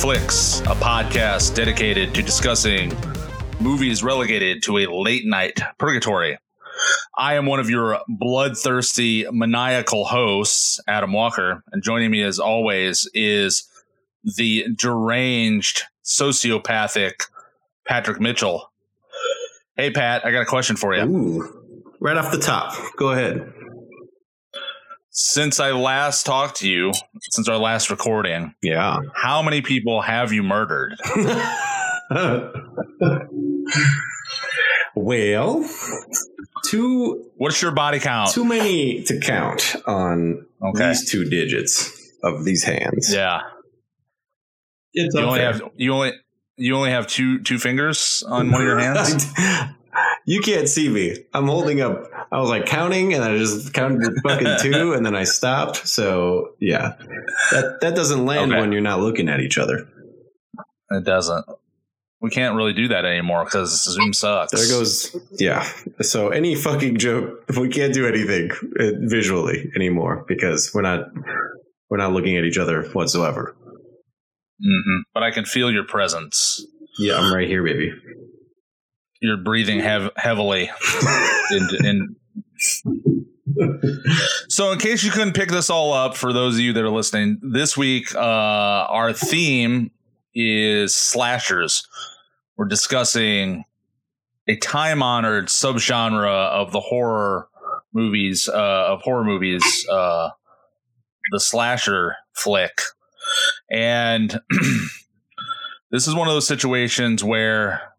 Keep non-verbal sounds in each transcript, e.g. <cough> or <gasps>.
Flicks, a podcast dedicated to discussing movies relegated to a late night purgatory. I am one of your bloodthirsty, maniacal hosts, Adam Walker, and joining me as always is the deranged, sociopathic Patrick Mitchell. Hey, Pat, I got a question for you. Ooh, right off the top. Go ahead. Since I last talked to you, since our last recording, Yeah. how many people have you murdered? <laughs> well, too What's your body count? too many to count on Okay. these two digits of these hands. Yeah. It's You only have you only you only have two two fingers on <laughs> one of your hands. You can't see me. I'm holding up. I was like counting, and I just counted to fucking <laughs> two, and then I stopped. So yeah, that that doesn't land Okay. when you're not looking at each other. It doesn't. We can't really do that anymore because Zoom sucks. There goes. Yeah. So any fucking joke, we can't do anything uh, visually anymore because we're not we're not looking at each other whatsoever. hmm But I can feel your presence. Yeah, I'm right here, baby. You're breathing hev- heavily. So, in case you couldn't pick this all up, for those of you that are listening, this week uh, our theme is slashers. We're discussing a time-honored subgenre of the horror movies, uh, of horror movies, uh, the slasher flick, and <clears throat> this is one of those situations where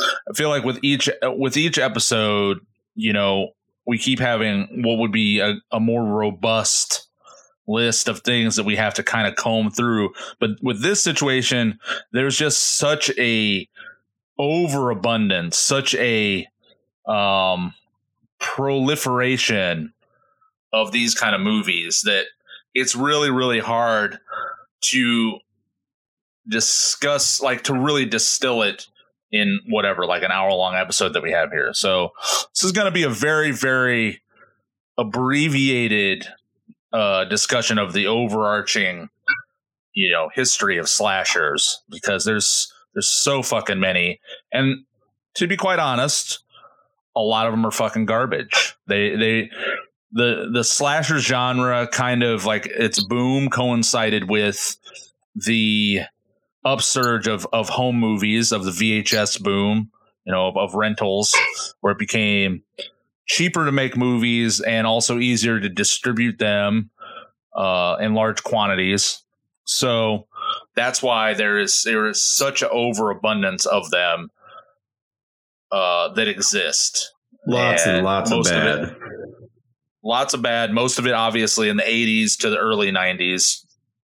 I feel like with each with each episode, you know, we keep having what would be a, a more robust list of things that we have to kind of comb through. But with this situation, there's just such a overabundance, such a um proliferation of these kind of movies that it's really, really hard to discuss like to really distill it in whatever like an hour long episode that we have here. So this is going to be a very very abbreviated uh discussion of the overarching you know history of slashers because there's there's so fucking many. And to be quite honest a lot of them are fucking garbage. They they the the slasher genre kind of like its boom coincided with the upsurge of of home movies of the VHS boom, you know, of, of rentals, where it became cheaper to make movies and also easier to distribute them uh, in large quantities. So that's why there is there is such an overabundance of them uh, that exist. Lots and, And lots of most of bad. it- Lots of bad. Most of it, obviously, in the '80s to the early '90s.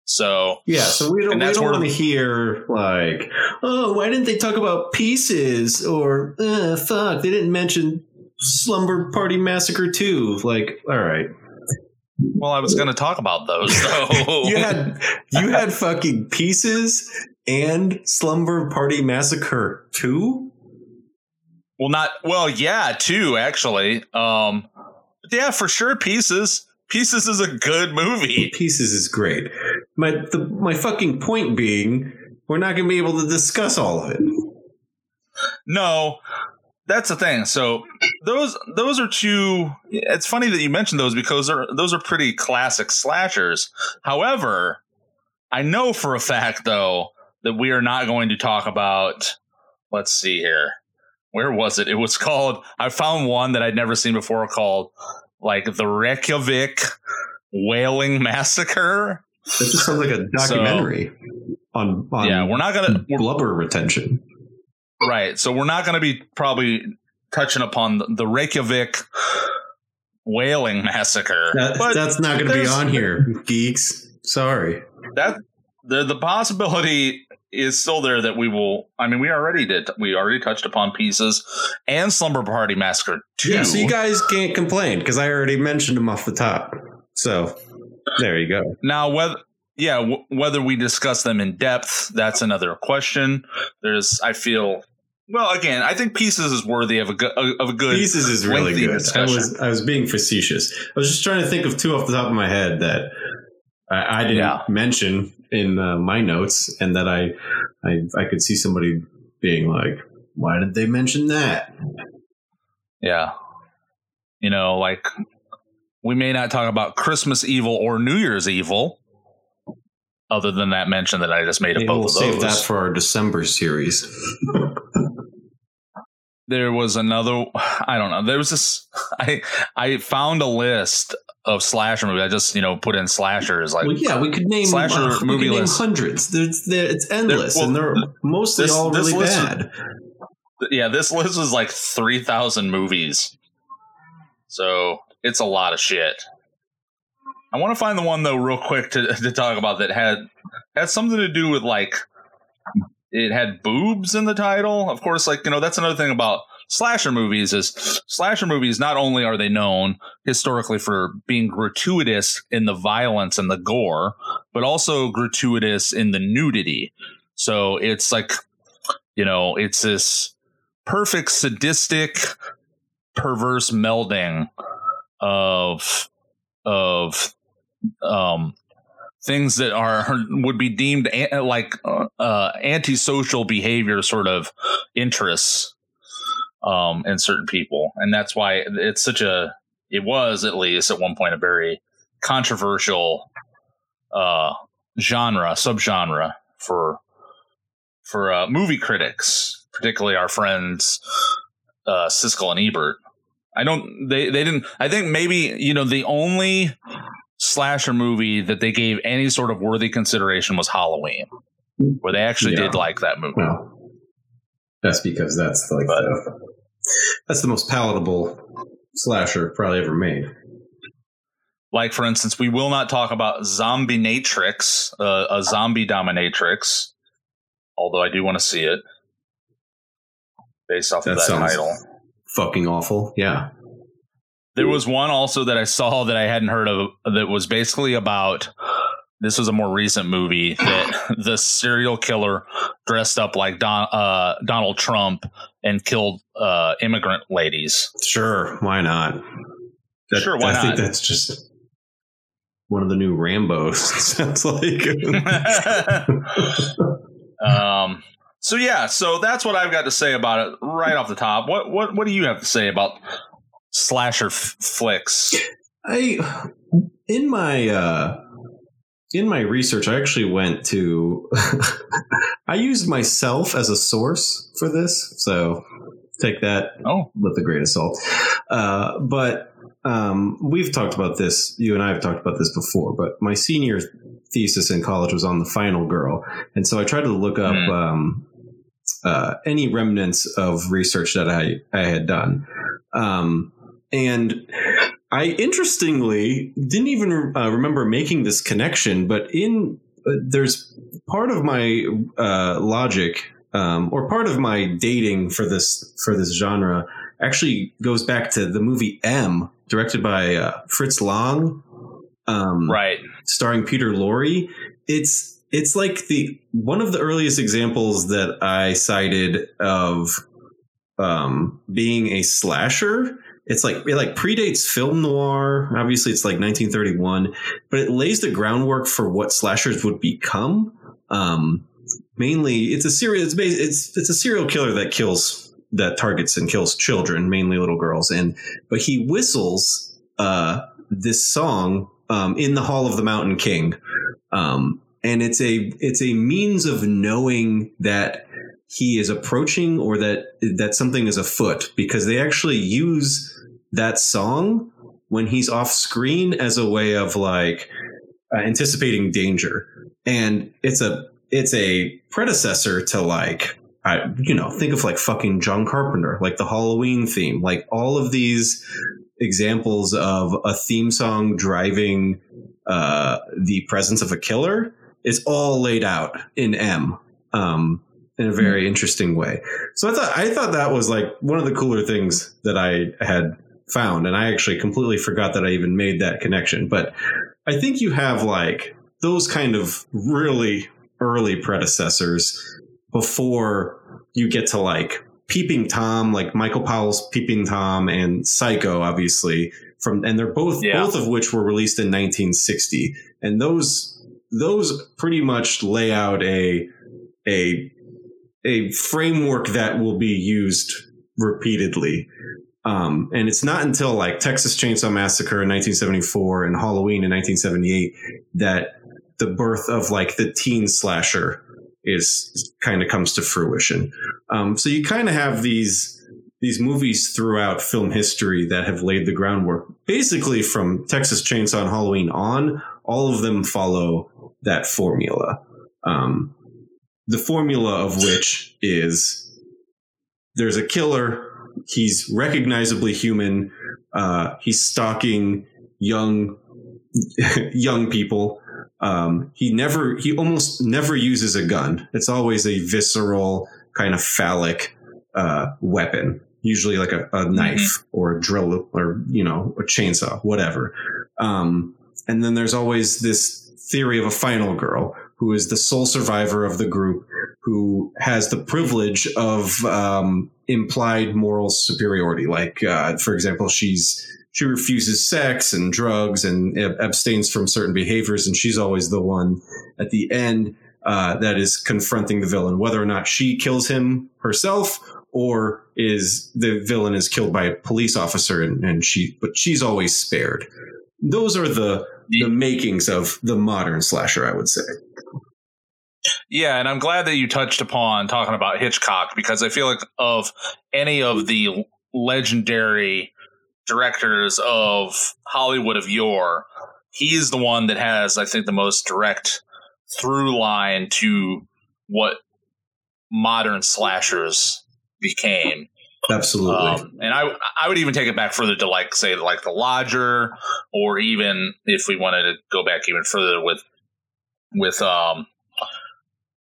So Yeah, so we don't, we don't want to hear like, oh, why didn't they talk about pieces or uh, fuck, they didn't mention Slumber Party Massacre 2. Like, all right. Well, I was going to talk about those. So <laughs> You had you had fucking pieces and Slumber Party Massacre 2? well, not well, yeah, two actually. Um, yeah, for sure, pieces. Pieces is a good movie. Pieces is great. My the, my fucking point being, we're not going to be able to discuss all of it. No, that's the thing. So those those are two. It's funny that you mentioned those because they're, those are pretty classic slashers. However, I know for a fact though that we are not going to talk about. Let's see here. Where was it? It was called. I found one that I'd never seen before called like the Reykjavik Whaling Massacre. That just sounds like a documentary. on, on yeah, we're not gonna blubber retention. right. So we're not gonna be probably touching upon the, Reykjavik whaling massacre. That, But that's not going to be on here, geeks. Sorry. that the the possibility is still there that we will. I mean, we already did. We already touched upon pieces and Slumber Party Massacre two. Yeah, so you guys can't complain because I already mentioned them off the top. So there you go. Now, whether yeah, w- whether we discuss them in depth, that's another question. There's, I feel, well, again, I think pieces is worthy of a good of a good. Pieces is really lengthy good. I was I was being facetious. I was just trying to think of two off the top of my head that I, I didn't Yeah. mention in uh, my notes, and that I, I I could see somebody being like, "Why did they mention that?" Yeah, you know, like we may not talk about Christmas Evil or New Year's Evil. Other than that mention that I just made of Maybe both we'll of save that for our December series. <laughs> there was another. I don't know. There was this. <laughs> I I found a list of slasher movies. I just you know put in slashers like well, yeah, we could name Slasher uh, movie name hundreds. There's, there, it's endless, well, and they're mostly this- all really bad. yeah, this list was like 3,000 movies. So it's a lot of shit. I want to find the one though, real quick to, to talk about that had had something to do with like it had boobs in the title. Of course, like you know that's another thing about slasher movies is slasher movies. Not only are they known historically for being gratuitous in the violence and the gore, but also gratuitous in the nudity. So it's like you know it's this perfect sadistic perverse melding of of um things that are <laughs> would be deemed an, like uh, uh antisocial behavior sort of interests um in certain people. And that's why it's such a it was at least at one point a very controversial uh genre subgenre for for uh, movie critics particularly our friends uh Siskel and Ebert I don't they they didn't I think maybe you know the only slasher movie that they gave any sort of worthy consideration was Halloween where they actually Yeah. did like that movie. Well, that's because that's like But- the, that's the most palatable slasher probably ever made. Like for instance, we will not talk about Zombie Natrix, uh, a zombie dominatrix, although I do want to see it based off That of that sounds- title. Fucking awful. Yeah. There was one also that I saw that I hadn't heard of that was basically about this was a more recent movie that <laughs> the serial killer dressed up like Don, uh, Donald Trump and killed uh, immigrant ladies. Sure. Why not? Sure, why I think that's just one of the new Rambos. <laughs> Sounds like. <laughs> um, so yeah, so that's what I've got to say about it right off the top. What what what do you have to say about slasher f- flicks? I in my uh in my research I actually went to <laughs> I used myself as a source for this, so take that Oh, with a grain of salt. Uh, but um, we've talked about this. You and I have talked about this before. But my senior thesis in college was on the final girl, and so I tried to look up Hmm. um, uh, any remnants of research that I I had done, um, and. I interestingly didn't even uh, remember making this connection, but in uh, there's part of my uh, logic um, or part of my dating for this for this genre actually goes back to the movie M, directed by uh, Fritz Lang, um, right. starring Peter Lorre. It's it's like the one of the earliest examples that I cited of um, being a slasher. It's like it like predates film noir. Obviously, it's like 1931, but it lays the groundwork for what slashers would become. Um, mainly, it's a serial. It's it's it's a serial killer that kills that targets and kills children, mainly little girls, and but he whistles uh, this song um, in the Hall of the Mountain King, um, and it's a it's a means of knowing that he is approaching or that that something is afoot because they actually use that song when he's off screen as a way of like uh, anticipating danger. And it's a it's a predecessor to like I, you know, think of like fucking John Carpenter, like the Halloween theme, like all of these examples of a theme song driving uh, the presence of a killer is all laid out in M um, in a very mm-hmm. interesting way. So I thought I thought that was like one of the cooler things that I had found, and I actually completely forgot that I even made that connection. But I think you have like those kind of really early predecessors before you get to like Peeping Tom, like Michael Powell's Peeping Tom and Psycho, obviously from, and they're both yeah. both of which were released in 1960, and those those pretty much lay out a a a framework that will be used repeatedly. Um, and it's not until like Texas Chainsaw Massacre in 1974 and Halloween in 1978 that the birth of like the teen slasher is kind of comes to fruition. Um, so you kind of have these these movies throughout film history that have laid the groundwork. Basically, from Texas Chainsaw and Halloween on, all of them follow that formula. Um, the formula of which is there's a killer. He's recognizably human. Uh, he's stalking young <laughs> young people. Um, he never, he almost never uses a gun. It's always a visceral kind of phallic uh, weapon, usually like a, a knife mm-hmm. or a drill or you know a chainsaw, whatever. Um, and then there's always this theory of a final girl who is the sole survivor of the group who has the privilege of um, implied moral superiority. Like, uh, for example, she's she refuses sex and drugs and abstains from certain behaviors, and she's always the one at the end uh, that is confronting the villain, whether or not she kills him herself or is the villain is killed by a police officer, and, and she but she's always spared. Those are the the makings of the modern slasher, I would say. Yeah, and I'm glad that you touched upon talking about Hitchcock because I feel like of any of the legendary directors of Hollywood of yore, he's the one that has, I think, the most direct through line to what modern slashers became. Absolutely. Um, and I I would even take it back further to like say like the Lodger, or even if we wanted to go back even further with with um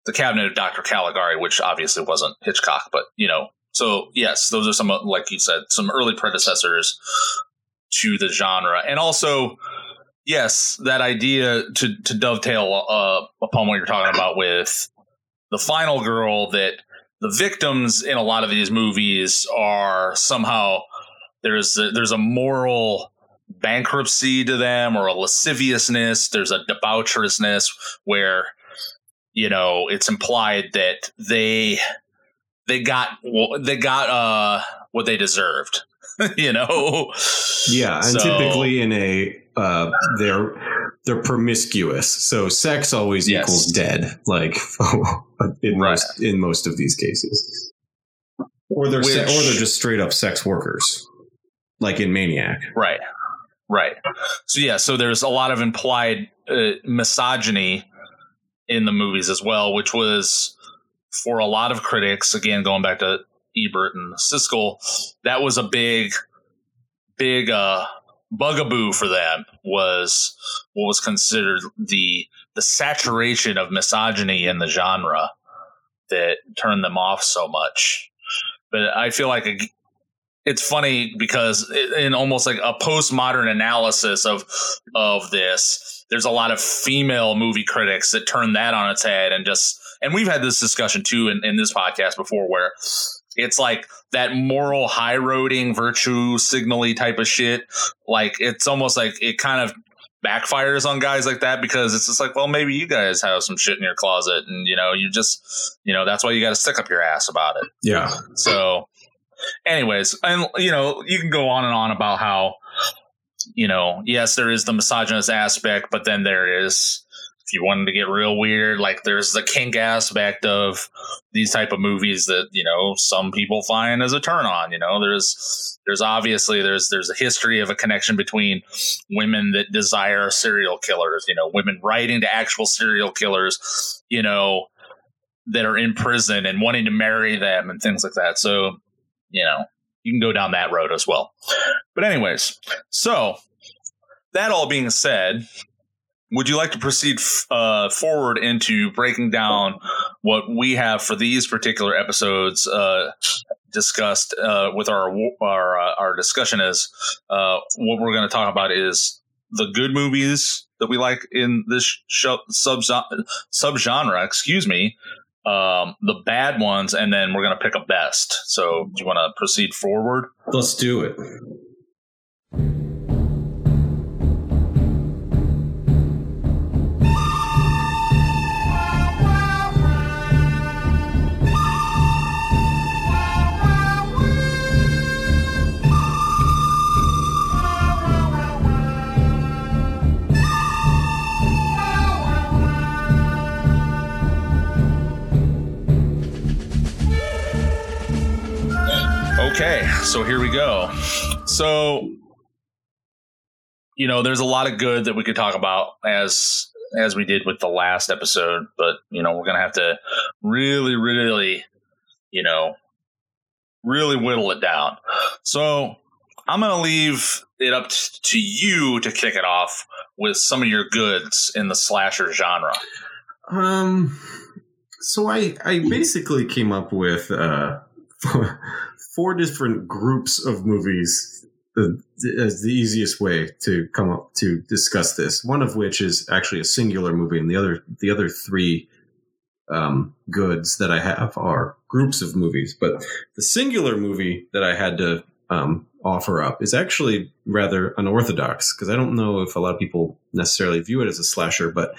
the Cabinet of Dr. Caligari, which obviously wasn't Hitchcock, but you know so yes, those are some like you said, some early predecessors to the genre, and also yes, that idea to to dovetail uh, upon what you're talking about with the final girl that the victims in a lot of these movies are somehow there's a, there's a moral bankruptcy to them or a lasciviousness. There's a debaucherousness where you know it's implied that they they got they got uh what they deserved <laughs> you know? Yeah and so, typically in a uh they're they're promiscuous. So sex always yes. equals dead like <laughs> in right. most in most of these cases. Or they're Which, se- or they're just straight up sex workers like in maniac. Right. Right. So yeah so there's a lot of implied uh, misogyny in the movies as well which was for a lot of critics, again, going back to Ebert and Siskel, that was a big, big uh, bugaboo for them was what was considered the the saturation of misogyny in the genre that turned them off so much. But I feel like it's funny because in almost like a postmodern analysis of of this, there's a lot of female movie critics that turn that on its head and just and we've had this discussion too in, in this podcast before where it's like that moral high roading virtue signally type of shit. Like it's almost like it kind of backfires on guys like that because it's just like well maybe you guys have some shit in your closet and you know you just you know that's why you got to stick up your ass about it. Yeah. So anyways and you know you can go on and on about how you know yes there is the misogynist aspect but then there is if you wanted to get real weird, like there's the kink aspect of these type of movies that you know some people find as a turn on. You know, there's there's obviously there's there's a history of a connection between women that desire serial killers. You know, women writing to actual serial killers. You know, that are in prison and wanting to marry them and things like that. So, you know, you can go down that road as well. But, anyways, so that all being said, would you like to proceed uh, forward into breaking down what we have for these particular episodes uh, discussed uh, with our our uh, our discussion is uh, what we're going to talk about is the good movies that we like in this show, sub subgenre. Excuse me, um, the bad ones, and then we're going to pick a best. So, do you want to proceed forward? Let's do it. So here we go. So, you know, there's a lot of good that we could talk about as as we did with the last episode, but you know, we're gonna have to really, really, you know, really whittle it down. So, I'm gonna leave it up to you to kick it off with some of your goods in the slasher genre. Um, so I I basically came up with uh <laughs> four different groups of movies as the easiest way to come up to discuss this. One of which is actually a singular movie, and the other the other three um, goods that I have are groups of movies. But the singular movie that I had to um, offer up is actually rather unorthodox because I don't know if a lot of people necessarily view it as a slasher, but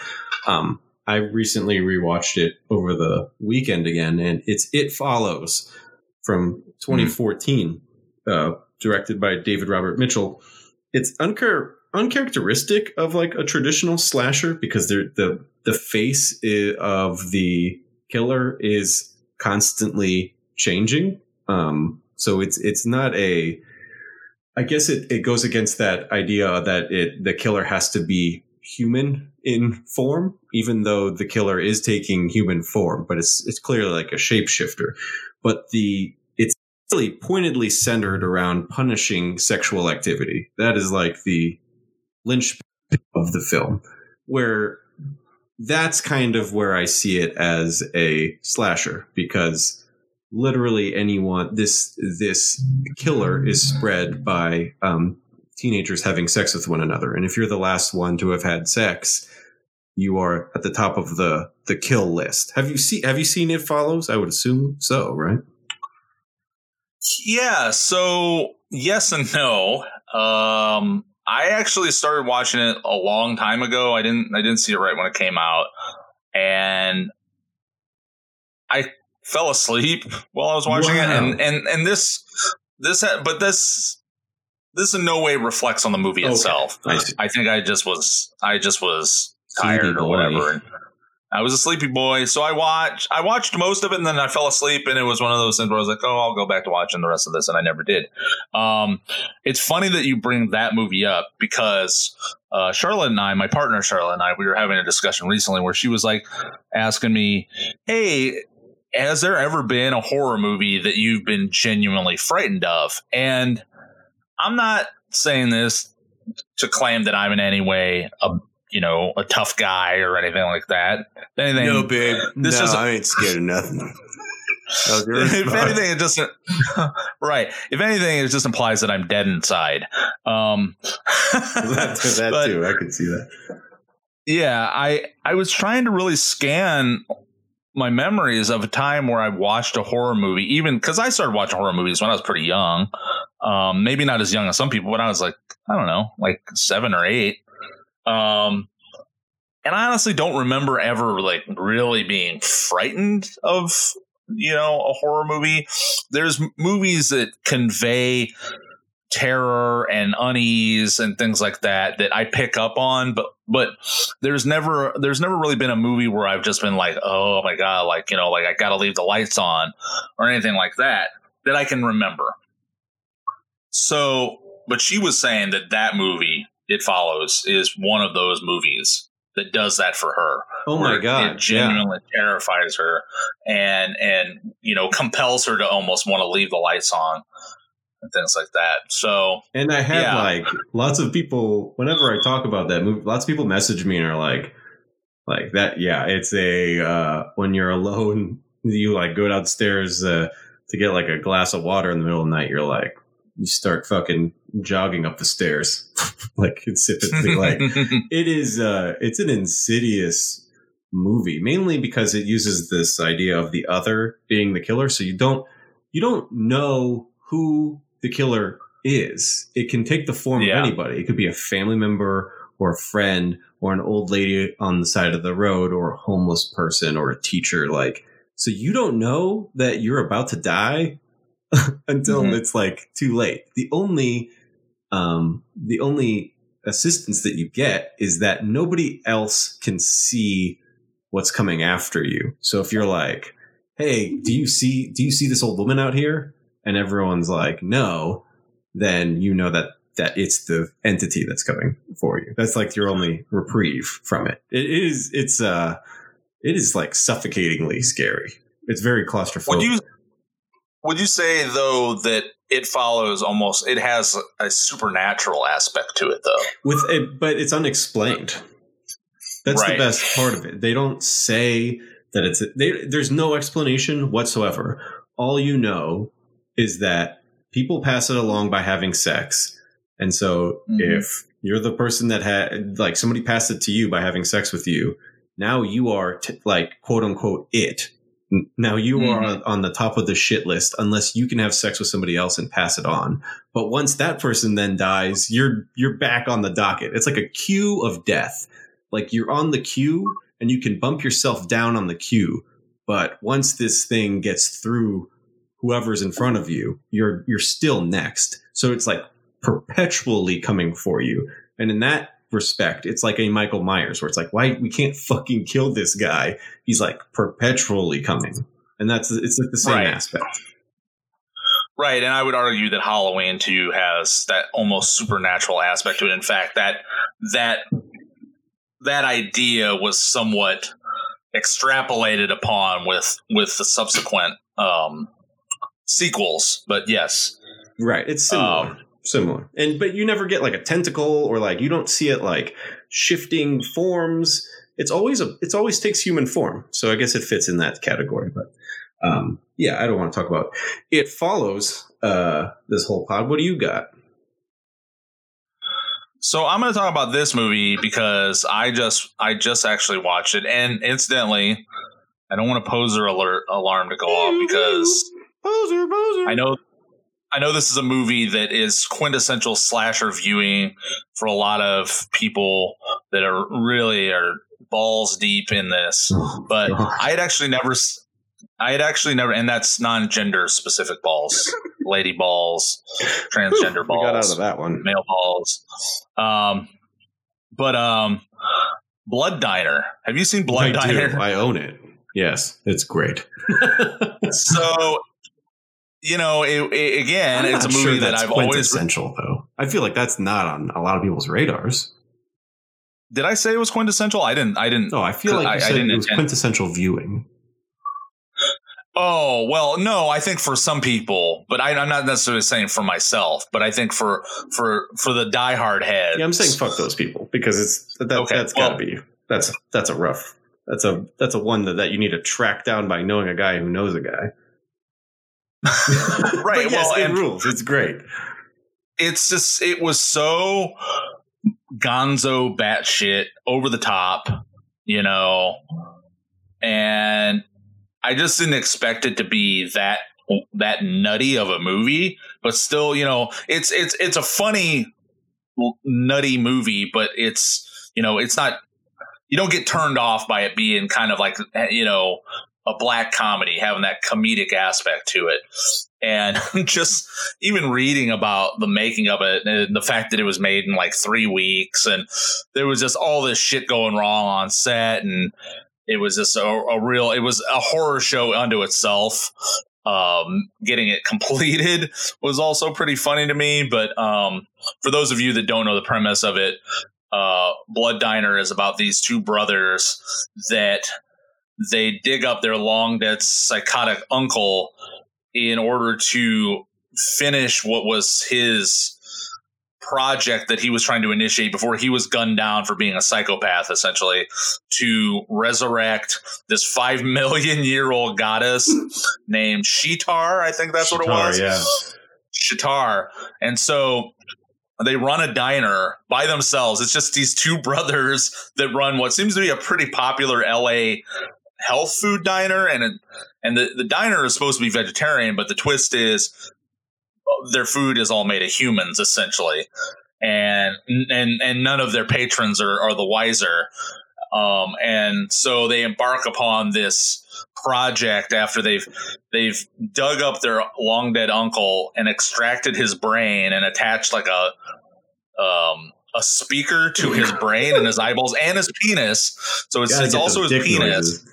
um, I recently rewatched it over the weekend again, and it's It Follows from 2014, mm. uh, directed by David Robert Mitchell. It's unchar- uncharacteristic of like a traditional slasher because the the face of the killer is constantly changing. Um, so it's it's not a. I guess it, it goes against that idea that it the killer has to be human in form, even though the killer is taking human form, but it's it's clearly like a shapeshifter. But the it's really pointedly centered around punishing sexual activity. That is like the lynch of the film, where that's kind of where I see it as a slasher because literally anyone this this killer is spread by um, teenagers having sex with one another. And if you're the last one to have had sex, you are at the top of the the kill list. Have you seen Have you seen It Follows? I would assume so, right? Yeah. So yes and no. Um, I actually started watching it a long time ago. I didn't I didn't see it right when it came out, and I fell asleep while I was watching wow. it. And and and this this but this this in no way reflects on the movie okay. itself. I, I, think I just was I just was tired or whatever. And I was a sleepy boy, so I watched I watched most of it, and then I fell asleep, and it was one of those things where I was like, "Oh, I'll go back to watching the rest of this," and I never did. Um, it's funny that you bring that movie up because uh, Charlotte and I, my partner Charlotte and I, we were having a discussion recently where she was like asking me, "Hey." Has there ever been a horror movie that you've been genuinely frightened of? And I'm not saying this to claim that I'm in any way a you know a tough guy or anything like that. anything, no, babe. This no, is I ain't scared of nothing. <laughs> if anything, it doesn't. <laughs> right. If anything, it just implies that I'm dead inside. Um, <laughs> that, that but, too. I can see that. Yeah, I I was trying to really scan my memories of a time where I watched a horror movie, even because I started watching horror movies when I was pretty young. Um, maybe not as young as some people, but I was like, I don't know, like seven or eight. Um, and I honestly don't remember ever like really being frightened of you know a horror movie. There's movies that convey terror and unease and things like that that I pick up on, but but there's never there's never really been a movie where I've just been like, oh my god, like you know, like I got to leave the lights on or anything like that that I can remember. So, but she was saying that that movie, It Follows, is one of those movies that does that for her. Oh my god! It genuinely yeah. terrifies her, and and you know compels her to almost want to leave the lights on and things like that. So, and I have yeah. like lots of people. Whenever I talk about that movie, lots of people message me and are like, like that. Yeah, it's a uh, when you're alone, <laughs> you like go downstairs uh, to get like a glass of water in the middle of the night. You're like, you start fucking jogging up the stairs, <laughs> like insipidly. like <laughs> it is. Uh, it's an insidious movie, mainly because it uses this idea of the other being the killer. So you don't you don't know who the killer is. It can take the form yeah. of anybody. It could be a family member or a friend or an old lady on the side of the road or a homeless person or a teacher. Like, so you don't know that you're about to die <laughs> until mm-hmm. it's like too late. The only, um, the only assistance that you get is that nobody else can see what's coming after you. So if you're like, Hey, do you see, do you see this old woman out here? And everyone's like, no, then you know that that it's the entity that's coming for you. That's like your only reprieve from it. It is, it's, uh, it is like suffocatingly scary. It's very claustrophobic. Would you, would you say though that it follows almost, it has a supernatural aspect to it though? With it, but it's unexplained. That's right. the best part of it. They don't say that it's, they, there's no explanation whatsoever. All you know is that people pass it along by having sex and so mm-hmm. if you're the person that had like somebody passed it to you by having sex with you, now you are t- like quote unquote it. Now you mm-hmm. are on the top of the shit list unless you can have sex with somebody else and pass it on. But once that person then dies, you're you're back on the docket. It's like a queue of death. Like you're on the queue and you can bump yourself down on the queue. But once this thing gets through whoever's in front of you, you're you're still next. So it's like perpetually coming for you. And in that respect, it's like a Michael Myers where it's like, why we can't fucking kill this guy? He's like perpetually coming. And that's it's like the same right. aspect. Right, and I would argue that Halloween too has that almost supernatural aspect to it. In fact, that that that idea was somewhat extrapolated upon with with the subsequent um, sequels. But yes, right, it's similar. Um, similar. And but you never get like a tentacle or like you don't see it like shifting forms. It's always a it's always takes human form. So I guess it fits in that category. But um yeah, I don't want to talk about it. it follows uh this whole pod. What do you got? So I'm going to talk about this movie because I just I just actually watched it, and incidentally, I don't want a poser alert alarm to go off because poser, poser. I know I know this is a movie that is quintessential slasher viewing for a lot of people that are really are balls deep in this. Oh, but I had actually never, I had actually never, and that's non-gender specific balls, <laughs> lady balls, transgender balls. got out of that one. Male balls. Um, but um, Blood Diner. Have you seen Blood I Diner? Do. I own it. Yes, it's great. <laughs> <laughs> so you know, it, it, again, I'm it's a movie sure that I've always essential though. I feel like that's not on a lot of people's radars. Did I say it was quintessential? I didn't. I didn't. No, I feel like I, I, didn't it was intend. quintessential viewing. <gasps> Oh well, no. I think for some people, but I, am not necessarily saying for myself. But I think for for for the diehard heads. Yeah, I'm saying fuck those people because it's that, okay, that's well, got to be that's that's a rough that's a that's a one that, that you need to track down by knowing a guy who knows a guy. <laughs> right. yes, well, and rules. It's great. It's just it was so gonzo batshit over the top, you know, and I just didn't expect it to be that that nutty of a movie, but still, you know, it's it's it's a funny nutty movie, but it's you know, it's not you don't get turned off by it being kind of like eh, you know a black comedy, having that comedic aspect to it. And <laughs> just even reading about the making of it and the fact that it was made in like three weeks and there was just all this shit going wrong on set and it was just a, a real, it was a horror show unto itself. Um, getting it <laughs> completed was also pretty funny to me. But um, for those of you that don't know the premise of it, uh, Blood Diner is about these two brothers that they dig up their long dead psychotic uncle in order to finish what was his project that he was trying to initiate before he was gunned down for being a psychopath, essentially, to resurrect this five million year old goddess <laughs> named Sheetar. I think that's Sheetar, what it was. Yeah. Sheetar. And so they run a diner by themselves. It's just these two brothers that run what seems to be a pretty popular LA health food diner and it, and the, the diner is supposed to be vegetarian, but the twist is their food is all made of humans essentially. And and and none of their patrons are, are the wiser. Um, and so they embark upon this project after they've they've dug up their long dead uncle and extracted his brain and attached like a um a speaker to his <laughs> brain and his eyeballs and his penis. So it's, it's also his penis.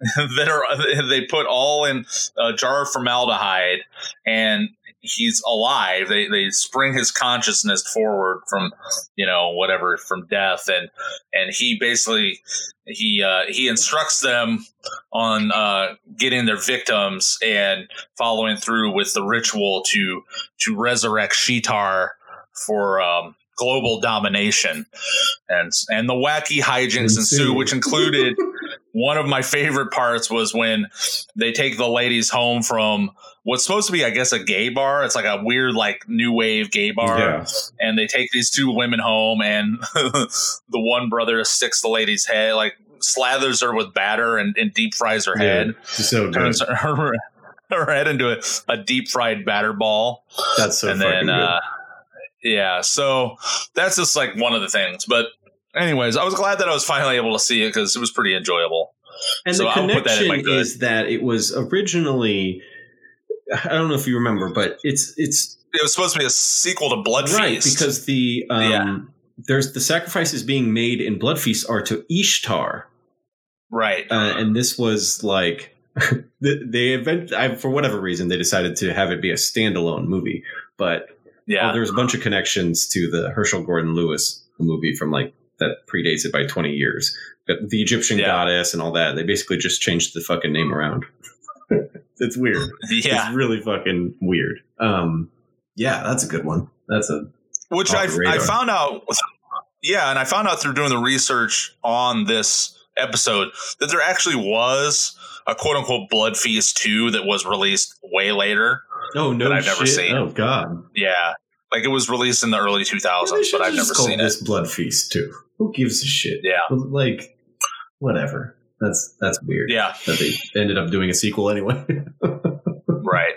<laughs> that are they put all in a jar of formaldehyde and he's alive. They they spring his consciousness forward from you know whatever from death, and and he basically he uh, he instructs them on uh, getting their victims and following through with the ritual to to resurrect Sheetar for um, global domination, and and the wacky hijinks ensue, which included. <laughs> one of my favorite parts was when they take the ladies home from what's supposed to be, I guess, a gay bar. It's like a weird, like new wave gay bar. Yeah. And they take these two women home, and <laughs> the one brother sticks the lady's head, like slathers her with batter and, and deep fries her head. So turns her, her, her, head into a, a, deep fried batter ball. That's so and then, uh, yeah. So that's just like one of the things, but anyways, I was glad that I was finally able to see it because it was pretty enjoyable. And so the connection that is that it was originally, I don't know if you remember, but it's it's it was supposed to be a sequel to Blood right, Feast, because the um, yeah. there's the sacrifices being made in Blood Feast are to Ishtar, right? Uh, and this was like <laughs> they event I, for whatever reason they decided to have it be a standalone movie, but yeah, uh, there's a bunch of connections to the Herschell Gordon Lewis movie from like that predates it by 20 years. But The Egyptian yeah. goddess and all that. They basically just changed the fucking name around. <laughs> it's weird. Yeah. It's really fucking weird. Um, yeah, that's a good one. That's a which I I found out. Yeah, and I found out through doing the research on this episode that there actually was a quote unquote Blood Feast 2 that was released way later. Oh no! I've never seen. Oh god! Yeah, like it was released in the early 2000s, but I've never seen this it. Blood Feast too. Who gives a shit? Yeah, like whatever. That's that's weird. Yeah, that they ended up doing a sequel anyway. <laughs> right.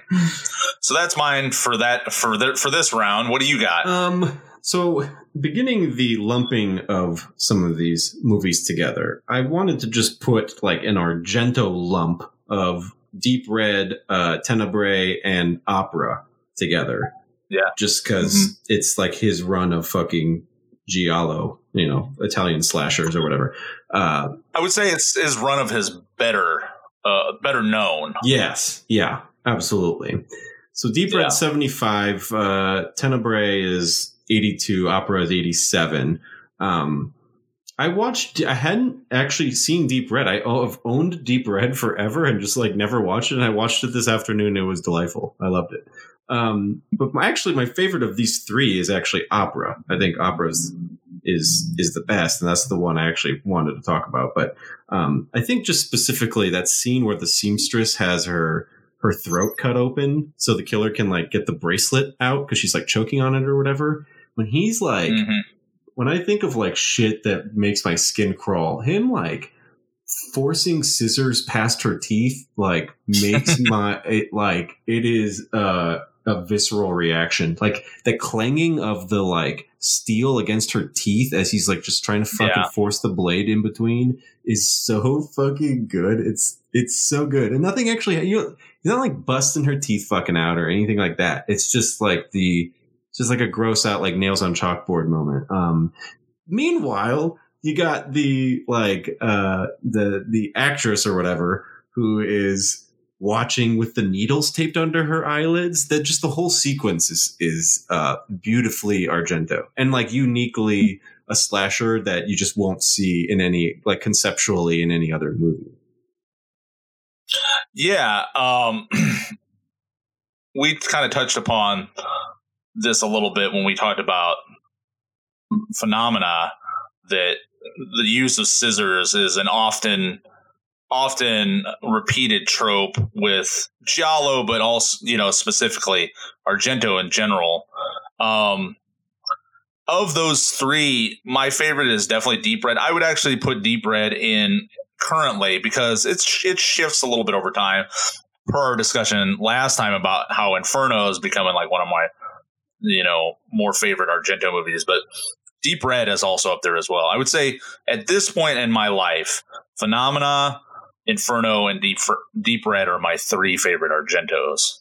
So that's mine for that for the, for this round. What do you got? Um. So beginning the lumping of some of these movies together, I wanted to just put like an Argento lump of Deep Red, uh, Tenebrae, and Opera together yeah. Just because mm-hmm. it's like his run of fucking Giallo, you know, Italian slashers or whatever. Uh, I would say it's his run of his better, uh, better known. Yes. Yeah. Absolutely. So Deep Red yeah. 75, uh, Tenebrae is 82, Opera is 87. Um, I watched. I hadn't actually seen Deep Red. I have owned Deep Red forever and just like never watched it. And I watched it this afternoon. It was delightful. I loved it. Um, but my, actually, my favorite of these three is actually opera. I think opera is is is the best, and that's the one I actually wanted to talk about. But um, I think just specifically that scene where the seamstress has her her throat cut open so the killer can like get the bracelet out because she's like choking on it or whatever. When he's like, mm-hmm. when I think of like shit that makes my skin crawl, him like forcing scissors past her teeth like makes <laughs> my it like it is uh a visceral reaction. Like the clanging of the like steel against her teeth as he's like just trying to fucking yeah. force the blade in between is so fucking good. It's it's so good. And nothing actually you know he's not like busting her teeth fucking out or anything like that. It's just like the just like a gross out like nails on chalkboard moment. Um meanwhile, you got the like uh the the actress or whatever who is watching with the needles taped under her eyelids that just the whole sequence is is uh, beautifully argento and like uniquely a slasher that you just won't see in any like conceptually in any other movie. Yeah, um, <clears throat> we kind of touched upon this a little bit when we talked about phenomena that the use of scissors is an often often repeated trope with giallo but also you know specifically argento in general. Um of those three my favorite is definitely deep red. I would actually put deep red in currently because it's it shifts a little bit over time. Per our discussion last time about how inferno is becoming like one of my you know more favorite argento movies but Deep Red is also up there as well. I would say at this point in my life, Phenomena, Inferno, and Deep Deep Red are my three favorite Argentos.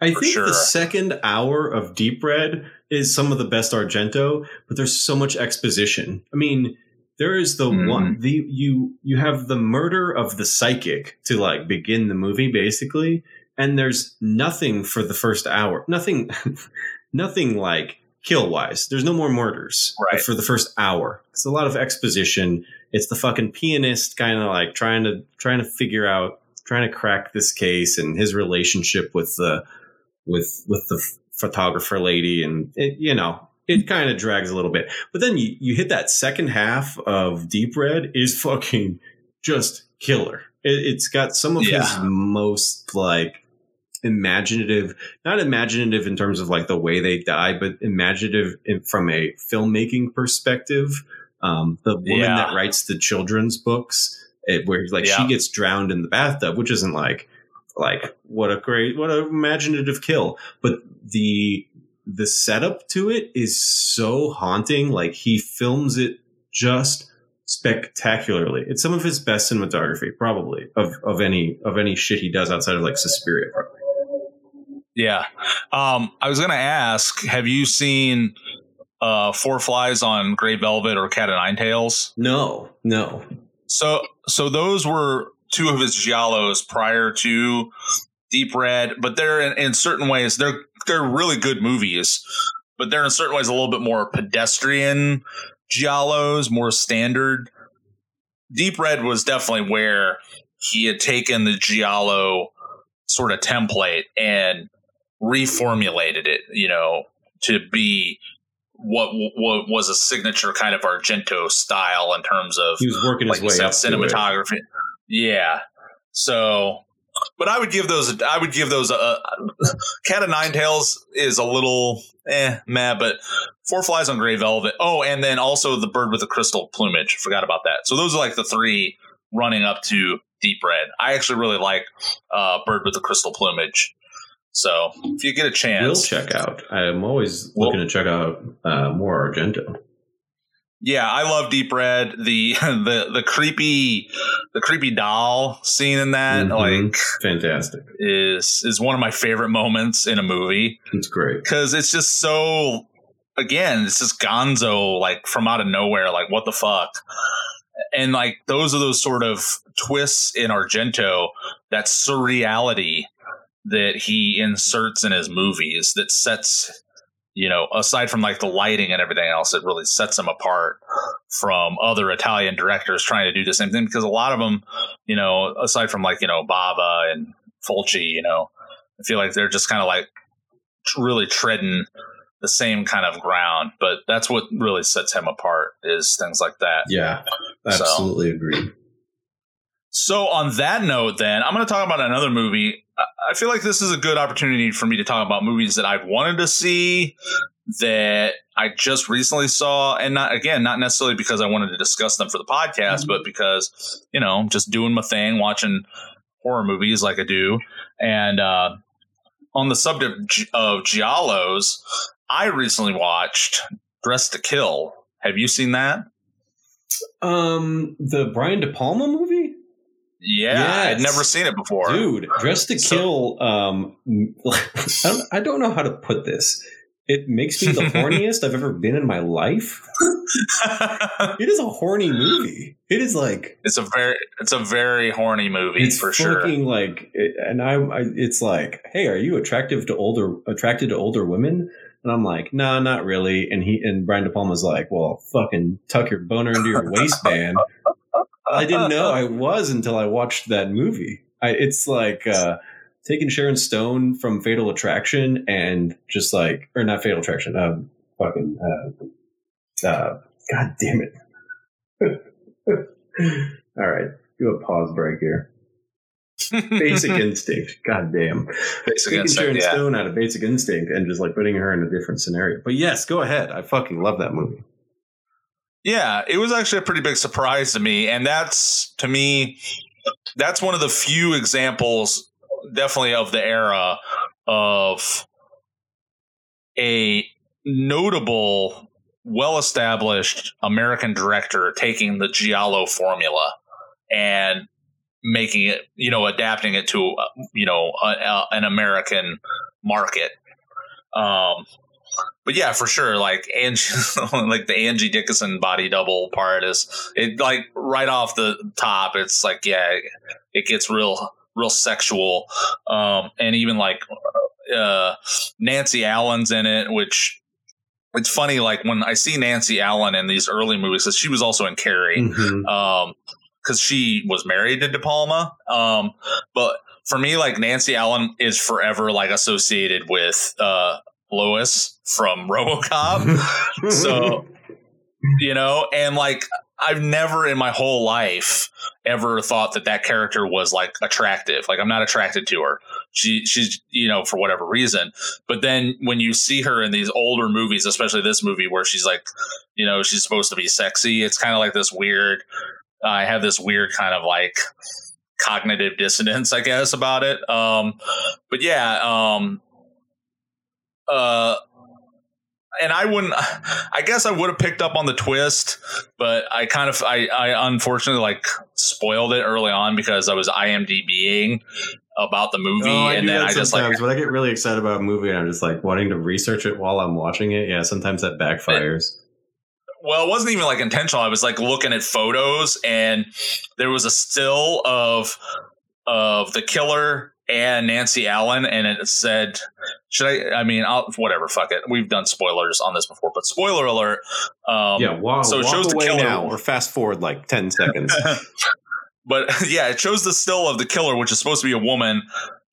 I think sure. the second hour of Deep Red is some of the best Argento, but there's so much exposition. I mean, there is the mm. one the you you have the murder of the psychic to like begin the movie basically, and there's nothing for the first hour. Nothing <laughs> nothing like kill wise. There's no more murders right. for the first hour. It's a lot of exposition. It's the fucking pianist kind of like trying to trying to figure out trying to crack this case and his relationship with the with with the photographer lady and it, you know it kind of drags a little bit but then you, you hit that second half of deep red is fucking just killer it, has got some of yeah. his most like imaginative, not imaginative in terms of like the way they die, but imaginative in, from a filmmaking perspective. Um, the woman yeah. that writes the children's books, it, where like yeah. she gets drowned in the bathtub, which isn't like like what a great what an imaginative kill, but the the setup to it is so haunting. Like he films it just spectacularly. It's some of his best cinematography, probably of of any of any shit he does outside of like Suspiria. Probably. Yeah. Um, I was going to ask, have you seen uh, Four Flies on Grey Velvet or Cat of Nine Tails? No, no. So, so those were two of his giallos prior to Deep Red, but they're in, in certain ways they're they're really good movies, but they're in certain ways a little bit more pedestrian giallos, more standard. Deep Red was definitely where he had taken the giallo sort of template and reformulated it, you know, to be what what was a signature kind of Argento style in terms of he was working his way up cinematography. Yeah, so but I would give those. I would give those. A, <laughs> Cat of Nine Tails is a little eh, meh, but Four Flies on Grey Velvet. Oh, and then also the Bird with the Crystal Plumage. Forgot about that. So those are like the three running up to Deep Red. I actually really like uh, Bird with the Crystal Plumage. So if you get a chance, we'll check out. I'm always looking to check out uh, more Argento. Yeah, I love Deep Red. The <laughs> the the creepy the creepy doll scene in that mm-hmm. like fantastic is is one of my favorite moments in a movie. It's great because it's just so again it's just Gonzo like from out of nowhere like what the fuck and like those are those sort of twists in Argento that surreality that he inserts in his movies that sets you know aside from like the lighting and everything else it really sets him apart from other italian directors trying to do the same thing. Because a lot of them you know aside from like you know bava and fulci you know i feel like they're just kind of like really treading the same kind of ground. But that's what really sets him apart is things like that. Yeah absolutely so, agree so on that note then i'm going to talk about another movie I feel like this is a good opportunity for me to talk about movies that I've wanted to see that I just recently saw, and not again, not necessarily because I wanted to discuss them for the podcast, mm-hmm. but because you know, just doing my thing, watching horror movies like I do, and uh, on the subject of giallos, I recently watched Dressed to Kill. Have you seen that? Um, the Brian De Palma movie. Yeah, yes. I'd never seen it before. Dude, Dress to so, Kill, um, <laughs> I, don't, I don't know how to put this. It makes me the <laughs> horniest I've ever been in my life. <laughs> it is a horny movie. It is like it's a very it's a very horny movie it's for sure. Like, and I, I, it's like, hey, are you attractive to older attracted to older women? And I'm like, nah, not really. And he and Brian De Palma's like, well, fucking tuck your boner into your waistband. I didn't know I <laughs> was until I watched that movie. I, it's like uh, taking Sharon Stone from Fatal Attraction and just like, or not Fatal Attraction, um, fucking, uh, uh, God damn it. <laughs> All right, do a pause break here. <laughs> Basic Instinct. God damn. Basic Taking Instinct, Sharon yeah. Stone out of Basic Instinct and just like putting her in a different scenario. But yes, go ahead. I fucking love that movie. Yeah, it was actually a pretty big surprise to me. And that's, to me, that's one of the few examples, definitely of the era, of a notable, well established American director taking the Giallo formula and making it, you know, adapting it to, uh, you know, a, a, an American market. Um, but yeah, for sure, like Angie, <laughs> like the Angie Dickinson body double part is it like right off the top. It's like yeah, it gets real, real sexual, um, and even like uh, Nancy Allen's in it, which it's funny. Like when I see Nancy Allen in these early movies, 'cause she was also in Carrie, Mhm. um, because she was married to De Palma. Um, but for me, like Nancy Allen is forever like associated with uh Lois from RoboCop. <laughs> so you know, and like I've never in my whole life ever thought that that character was like attractive. Like I'm not attracted to her. She she's you know for whatever reason. But then when you see her in these older movies, especially this movie where she's like, you know, she's supposed to be sexy. It's kind of like this weird. I have this weird kind of like cognitive dissonance, I guess, about it. Um, but yeah, um, uh, and I wouldn't. <laughs> I guess I would have picked up on the twist, but I kind of, I, I unfortunately like spoiled it early on because I was IMDBing about the movie, Oh, I and then I just like sometimes. when I get really excited about a movie and I'm just like wanting to research it while I'm watching it. Yeah, sometimes that backfires. well, it wasn't even like intentional. I was like looking at photos, and there was a still of of the killer and Nancy Allen, and it said, "Should I? I mean, I'll, whatever. Fuck it. We've done spoilers on this before, but spoiler alert. Um, yeah, wow. so it Walk shows the away killer. now or fast forward like 10 seconds. <laughs> but <laughs> yeah, it shows the still of the killer, which is supposed to be a woman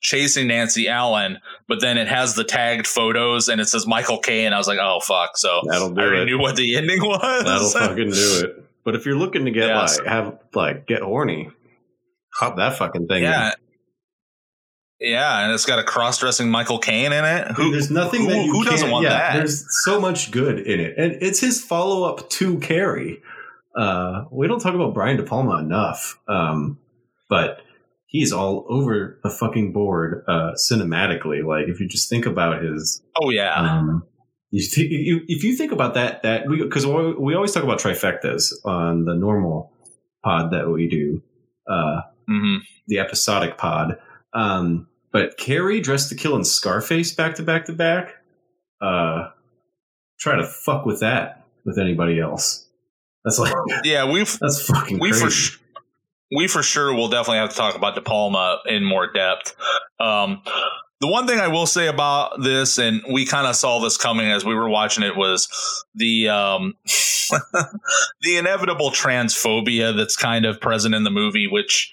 chasing Nancy Allen, but then it has the tagged photos and it says Michael Caine. I was like, oh fuck. So That'll do I already it. knew what the ending was. That'll <laughs> fucking do it. But if you're looking to get Yeah, like so- have like get horny, pop that fucking thing. yeah. Yeah, and it's got a cross-dressing Michael Caine in it. Who, there's nothing who, that you who doesn't want yeah, that? There's so much good in it, and it's his follow up to Carrie. Uh, we don't talk about Brian De Palma enough, um, but he's all over the fucking board uh, cinematically. Like if you just think about his Oh yeah, Um, you th- you, if you think about that, that we because we we always talk about trifectas on the normal pod that we do, uh, hmm the episodic pod. Um, but Carrie dressed to kill and Scarface back to back to back. Uh, try to fuck with that with anybody else. That's like <laughs> yeah. We've that's fucking we crazy. for sh- we for sure will definitely have to talk about De Palma in more depth. Um, the one thing I will say about this, and we kind of saw this coming as we were watching it, was the um, <laughs> the inevitable transphobia that's kind of present in the movie, which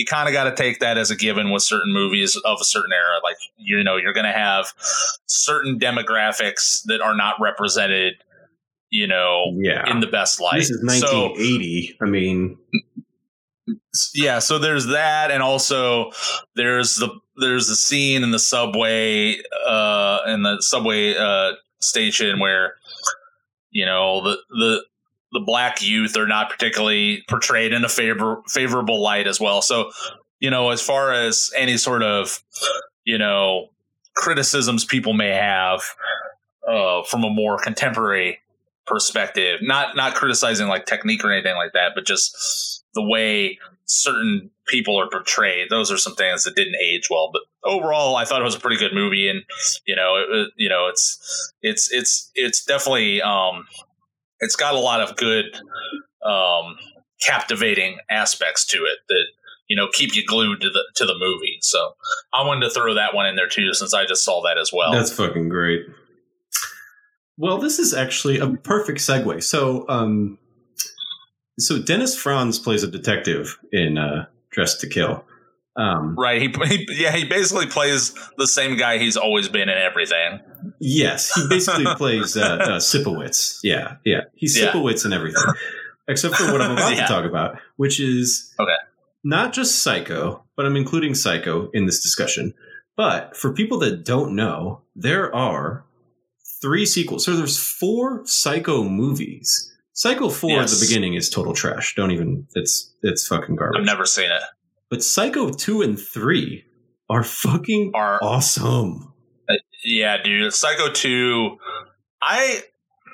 you kind of got to take that as a given with certain movies of a certain era. Like you know, you're going to have certain demographics that are not represented, you know, yeah. in the best light. this is So- 1980. I mean, yeah so there's that and also there's the there's the scene in the subway uh in the subway uh station where you know the the the black youth are not particularly portrayed in a favor favorable light as well so you know as far as any sort of you know criticisms people may have uh from a more contemporary perspective not not criticizing like technique or anything like that but just the way certain people are portrayed. Those are some things that didn't age well, but overall, I thought it was a pretty good movie, and you know, it, you know, it's it's it's it's definitely um, it's got a lot of good, um, captivating aspects to it that you know keep you glued to the to the movie. So I wanted to throw that one in there too, since I just saw that as well. That's fucking great. Well, this is actually a perfect segue. So, um, so Dennis Franz plays a detective in uh, Dress to Kill. Um, Right. He, he yeah, he basically plays the same guy he's always been in everything. Yes, he basically <laughs> plays uh, uh, Sipowicz. Yeah, yeah, he's Yeah. Sipowicz and everything, except for what I'm about <laughs> Yeah. to talk about, which is Okay. not just Psycho, but I'm including Psycho in this discussion. But for people that don't know, there are three sequels. So there's four Psycho movies. Psycho 4 at the beginning is total trash. Don't even it's it's fucking garbage. I've never seen it. but Psycho 2 and 3 are fucking Are awesome. Yeah, dude. Psycho two. I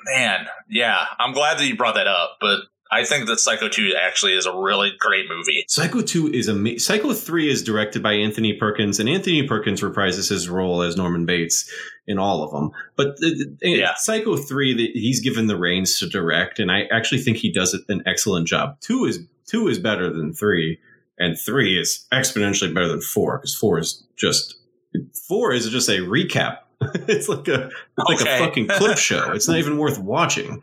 man, yeah. I'm glad that you brought that up, but I think that Psycho two actually is a really great movie. Psycho 2 is amazing. Psycho 3 is directed by Anthony Perkins, and Anthony Perkins reprises his role as Norman Bates in all of them. But uh, uh, Yeah. Psycho 3, that he's given the reins to direct, and I actually think he does an excellent job. 2 is 2 is better than 3, and 3 is exponentially better than 4, because 4 is just 4 is just a recap. <laughs> it's like a it's like a fucking clip <laughs> show. It's not even worth watching.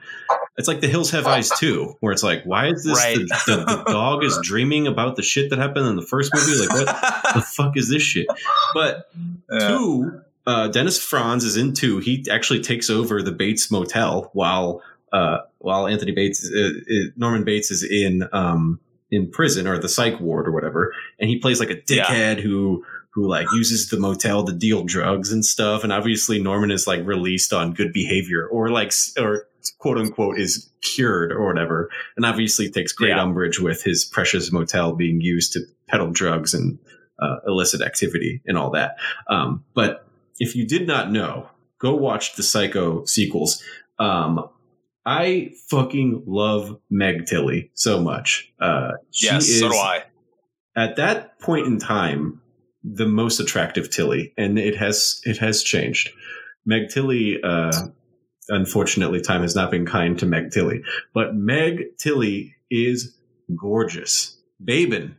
It's like The Hills Have Eyes <laughs> too, where it's like, why is this Right. the, the, the dog is dreaming about the shit that happened in the first movie? Like, what the fuck is this shit? But Yeah. two, uh, Dennis Franz is in two. He actually takes over the Bates Motel while uh, while Anthony Bates, uh, uh, Norman Bates is in um, in prison or the psych ward or whatever, and he plays like a Yeah. dickhead who who like uses the motel to deal drugs and stuff. And obviously Norman is like released on good behavior or like or quote unquote is cured or whatever, and obviously takes great Yeah. umbrage with his precious motel being used to peddle drugs and uh, illicit activity and all that. Um, but if you did not know, go watch the Psycho sequels. Um, I fucking love Meg Tilly so much. Uh, she yes, is so do I. at that point in time the most attractive Tilly, and it has it has changed. Meg Tilly, uh, unfortunately, time has not been kind to Meg Tilly, but Meg Tilly is gorgeous. Babin,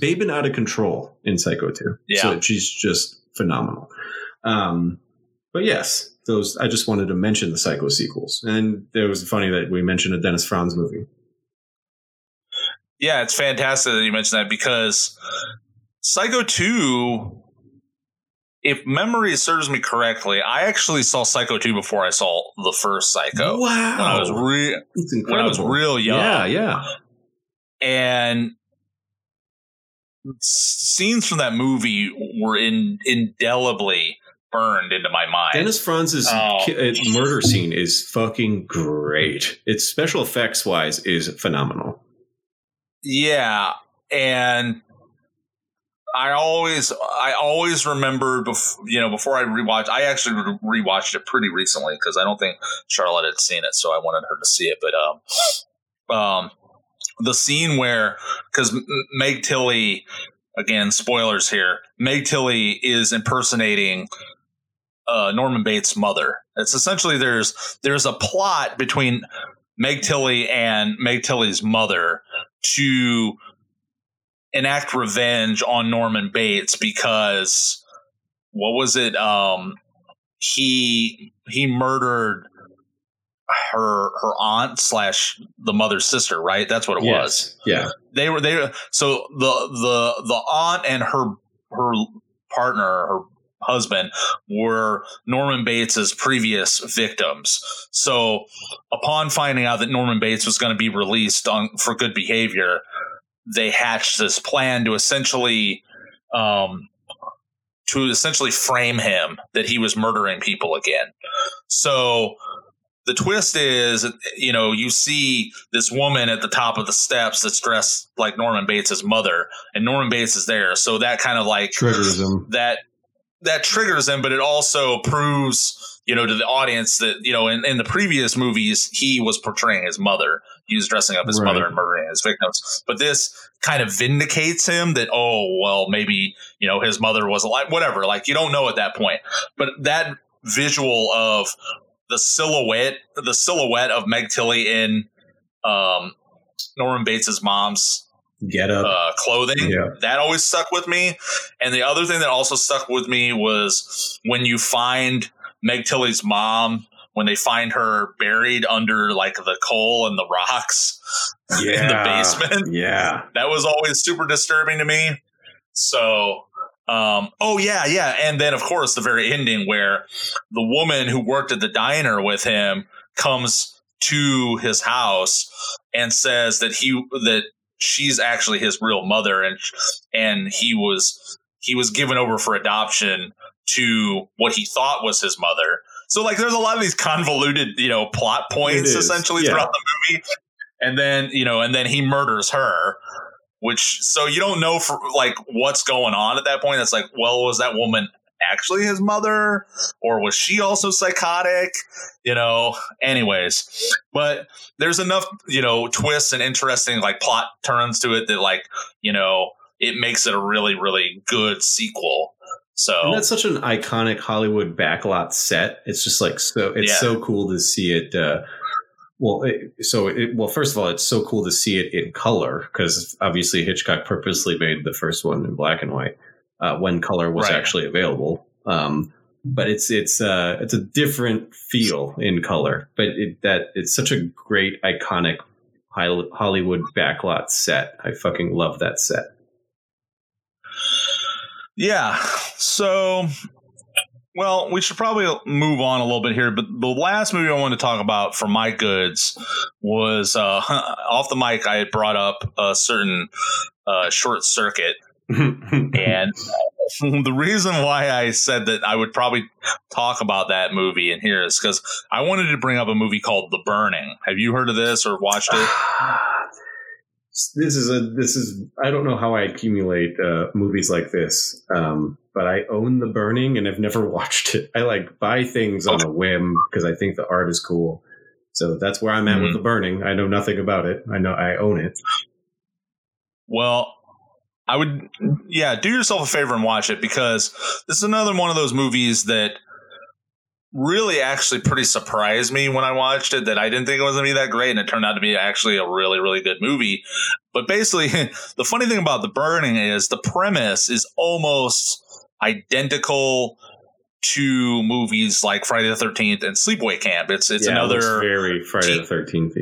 Babin out of control in Psycho 2. Yeah. So she's just phenomenal. Um, but yes, those I just wanted to mention the Psycho sequels, and it was funny that we mentioned a Dennis Franz movie. Yeah, it's fantastic that you mentioned that because Psycho 2, if memory serves me correctly, I actually saw Psycho 2 before I saw the first Psycho. wow, When I was re- when I was real young. Yeah, yeah. and scenes from that movie were in, indelibly burned into my mind. Dennis Franz's Oh. ki- uh, murder scene is fucking great. Its special effects wise is phenomenal. Yeah, and I always I always remembered before you know before I rewatched. I actually rewatched it pretty recently because I don't think Charlotte had seen it, so I wanted her to see it. But um, um, the scene where because Meg Tilly again spoilers here, Meg Tilly is impersonating uh, Norman Bates' mother. It's essentially there's there's a plot between Meg Tilly and Meg Tilly's mother to enact revenge on Norman Bates because what was it? Um, he he murdered her her aunt slash the mother's sister, right? That's what it was. Yeah. They were they were so the the the aunt and her her partner, her husband, were Norman Bates's previous victims. So upon finding out that Norman Bates was going to be released on for good behavior, they hatched this plan to essentially um to essentially frame him that he was murdering people again. So the twist is, you know, you see this woman at the top of the steps that's dressed like Norman Bates' mother, and Norman Bates is there. So that kind of like Triggers him. that that triggers him, but it also proves, you know, to the audience that, you know, in, in the previous movies, he was portraying his mother. He was dressing up his Right. mother and murdering his victims. But this kind of vindicates him that, oh, well, maybe, you know, his mother was alive, whatever. Like, you don't know at that point. But that visual of the silhouette, the silhouette of Meg Tilly in um, Norman Bates's mom's Get up. uh, clothing. Yeah. That always stuck with me. And the other thing that also stuck with me was when you find Meg Tilly's mom when they find her buried under like the coal and the rocks yeah. <laughs> in the basement. Yeah. That was always super disturbing to me. So, um, oh yeah, yeah, and then of course the very ending where the woman who worked at the diner with him comes to his house and says that he that she's actually his real mother and and he was he was given over for adoption to what he thought was his mother. So like there's a lot of these convoluted, you know, plot points essentially yeah. throughout the movie. And then, you know, and then he murders her, which so you don't know for like what's going on at that point. It's like, well, was that woman actually his mother or was she also psychotic? You know, anyways. But there's enough, you know, twists and interesting like plot turns to it that like, you know, it makes it a really, really good sequel. So And that's such an iconic Hollywood backlot set. It's just like so. It's Yeah. so cool to see it. Uh, well, it, so it, well, first of all, it's so cool to see it in color because obviously Hitchcock purposely made the first one in black and white uh, when color was Right. actually available. Um, but it's it's uh, it's a different feel in color. But it, that it's such a great iconic Hollywood backlot set. I fucking love that set. Yeah. So, well, we should probably move on a little bit here. But the last movie I wanted to talk about for my goods was uh, <laughs> off the mic. I had brought up a certain uh, short circuit, <laughs> and <laughs> the reason why I said that I would probably talk about that movie in here is because I wanted to bring up a movie called The Burning. Have you heard of this or watched it? <sighs> <sighs> <sighs> this is a this is I don't know how I accumulate uh, movies like this, um, but I own The Burning and I've never <laughs> watched it. I like buy things on a whim because I think the art is cool. So that's where I'm at with Mhm. The Burning. I know nothing about it. I know I own it. Well, I would, yeah, do yourself a favor and watch it because this is another one of those movies that really actually pretty surprised me when I watched it that I didn't think it was going to be that great and it turned out to be actually a really, really good movie. But basically, <laughs> the funny thing about The Burning is the premise is almost identical to movies like Friday the 13th and Sleepaway Camp. It's, it's Yeah, another very Friday the Thirteenth.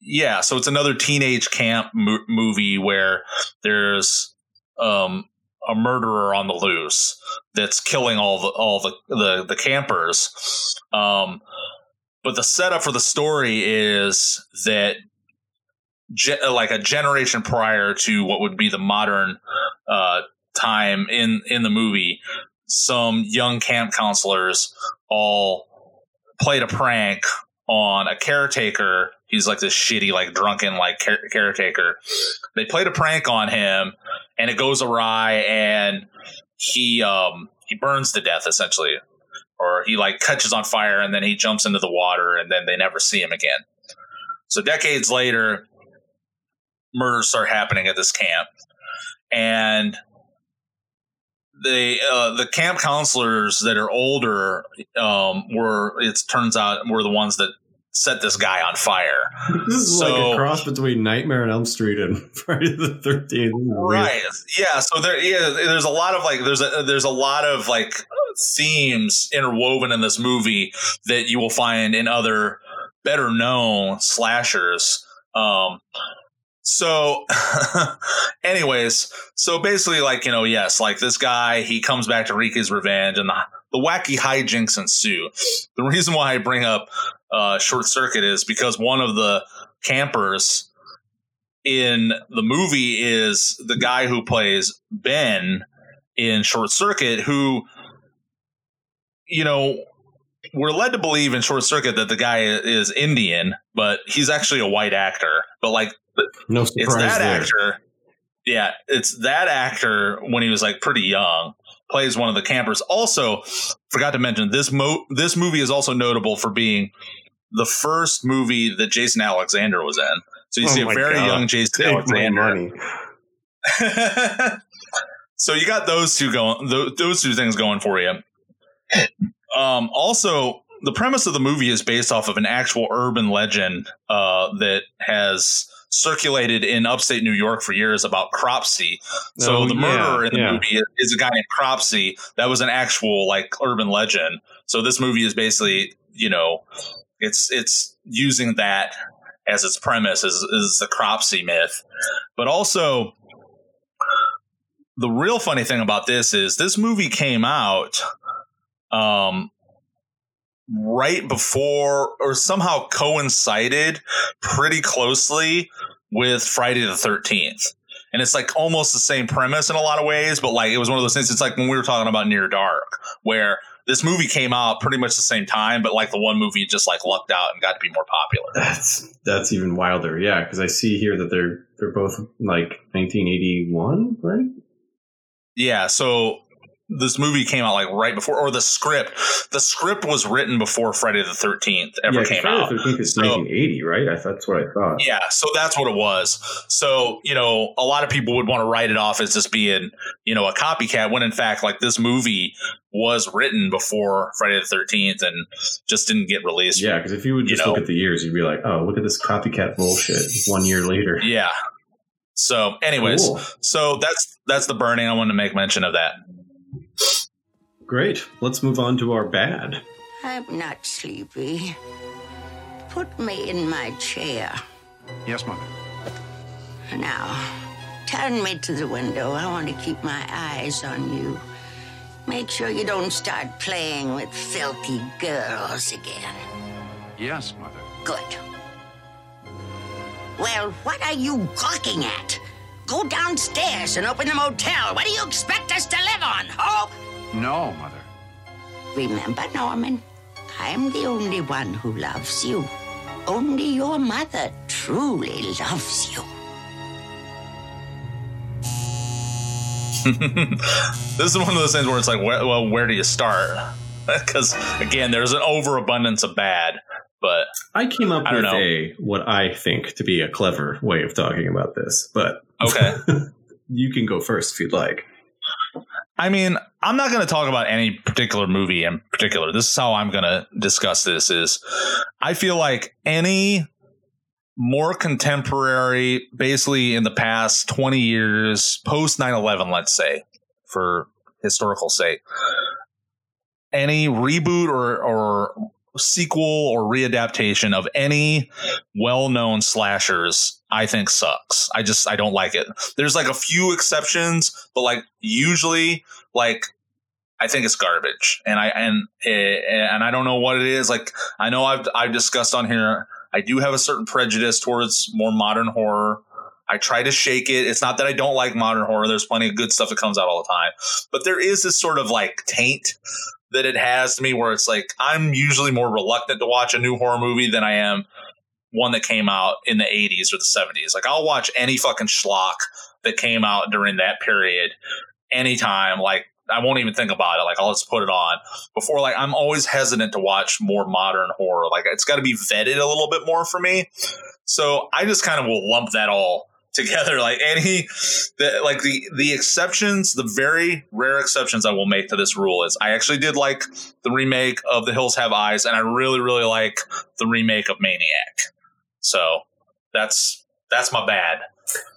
yeah so it's another teenage camp mo- movie where there's um a murderer on the loose that's killing all the all the the, the campers um but the setup for the story is that ge- like a generation prior to what would be the modern uh time in in the movie some young camp counselors all played a prank on a caretaker. He's like this shitty, like drunken, like care- caretaker. They played a prank on him, and it goes awry, and he um he burns to death essentially, or he like catches on fire, and then he jumps into the water, and then they never see him again. So decades later, murders start happening at this camp, and the uh, the camp counselors that are older um, were it turns out were the ones that set this guy on fire. This is like a cross between Nightmare on Elm Street and <laughs> Friday the Thirteenth. Right. Yeah. So there, yeah, there's a lot of like, there's a, there's a lot of like themes interwoven in this movie that you will find in other better known slashers. Um, so <laughs> anyways, so basically like, you know, yes, like this guy, he comes back to wreak his revenge and the, the wacky hijinks ensue. The reason why I bring up uh, short circuit is because one of the campers in the movie is the guy who plays Ben in Short Circuit, who, you know, we're led to believe in Short Circuit that the guy is Indian, but he's actually a white actor. But like, No it's surprise that there. actor. Yeah, it's that actor when he was like pretty young plays one of the campers. Also, forgot to mention this mo this movie is also notable for being the first movie that Jason Alexander was in. So you Oh see a very God. young Jason Take Alexander. <laughs> so you got those two going, those, those two things going for you. Um, also, the premise of the movie is based off of an actual urban legend uh, that has circulated in upstate New York for years about Cropsey. So Oh, the murderer yeah, in the yeah. movie is a guy named Cropsey. That was an actual like urban legend. So this movie is basically you know, it's it's using that as its premise is is the Cropsey myth, but also the real funny thing about this is this movie came out um right before or somehow coincided pretty closely with Friday the 13th. And it's like almost the same premise in a lot of ways, but like it was one of those things. It's like when we were talking about Near Dark, where this movie came out pretty much the same time, but like the one movie just like lucked out and got to be more popular. That's that's even wilder. Yeah, because I see here that they're they're both like 1981, right? Yeah, so this movie came out like right before, or the script. The script was written before Friday the Thirteenth ever yeah, came Friday out. the 13th is So- 1980, right? I, that's what I thought. Yeah, so that's what it was. So, you know, a lot of people would want to write it off as just being, you know, a copycat when in fact, like this movie was written before Friday the 13th and just didn't get released. Yeah, because if you would You just know. look at the years, you'd be like, oh, look at this copycat bullshit. One year later. Yeah. So, anyways, Cool. so that's that's the burning. I wanted to make mention of that. Great. Let's move on to our bad. I'm not sleepy. Put me in my chair. Yes, Mother. Now, turn me to the window. I want to keep my eyes on you. Make sure you don't start playing with filthy girls again. Yes, Mother. Good. Well, what are you gawking at? Go downstairs and open the motel. What do you expect us to live on, Hope? No, Mother. Remember, Norman, I'm the only one who loves you. Only your mother truly loves you. <laughs> this is one of those things where it's like, well, where do you start? <laughs> Because again, there's an overabundance of bad, but I came up I with know. a what I think to be a clever way of talking about this, but okay. <laughs> you can go first if you'd like. I mean, I'm not going to talk about any particular movie in particular. This is how I'm going to discuss this is I feel like any more contemporary, basically in the past 20 years, post 9/11, let's say, for historical sake, any reboot or or sequel or readaptation of any well-known slashers I think sucks. I just I don't like it. There's like a few exceptions, but like usually like I think it's garbage. And I and eh, and I don't know what it is. Like I know I've I've discussed on here I do have a certain prejudice towards more modern horror. I try to shake it. It's not that I don't like modern horror. There's plenty of good stuff that comes out all the time. But there is this sort of like taint that it has to me where it's like I'm usually more reluctant to watch a new horror movie than I am one that came out in the 80s or the 70s. Like I'll watch any fucking schlock that came out during that period anytime. Like I won't even think about it. Like I'll just put it on before. Like I'm always hesitant to watch more modern horror. Like it's got to be vetted a little bit more for me. So I just kind of will lump that all together. <laughs> Like any, the, like the the exceptions, the very rare exceptions I will make to this rule is I actually did like the remake of The Hills Have Eyes, and I really really like the remake of Maniac. So that's that's my bad.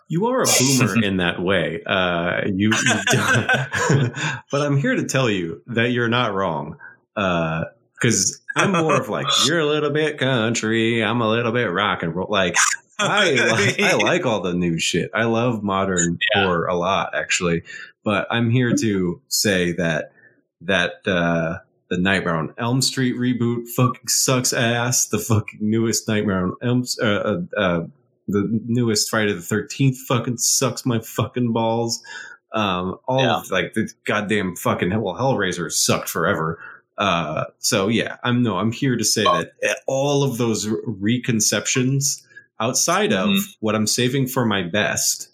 You are a boomer <laughs> in that way. Uh, you, <laughs> but I'm here to tell you that you're not wrong. Because I'm more of like you're a little bit country, I'm a little bit rock and roll. Like I, <laughs> I like all the new shit. I love modern <laughs> Yeah. horror a lot, actually. But I'm here to say that that uh, the Nightmare on Elm Street reboot fucking sucks ass. The fucking newest Nightmare on Elm, uh, uh, uh, the newest Friday the Thirteenth fucking sucks my fucking balls. Um, all Yeah. of like the goddamn fucking well, Hellraiser sucked forever. Uh, so yeah, I'm no, I'm here to say that all of those re- reconceptions outside of Mhm. what I'm saving for my best.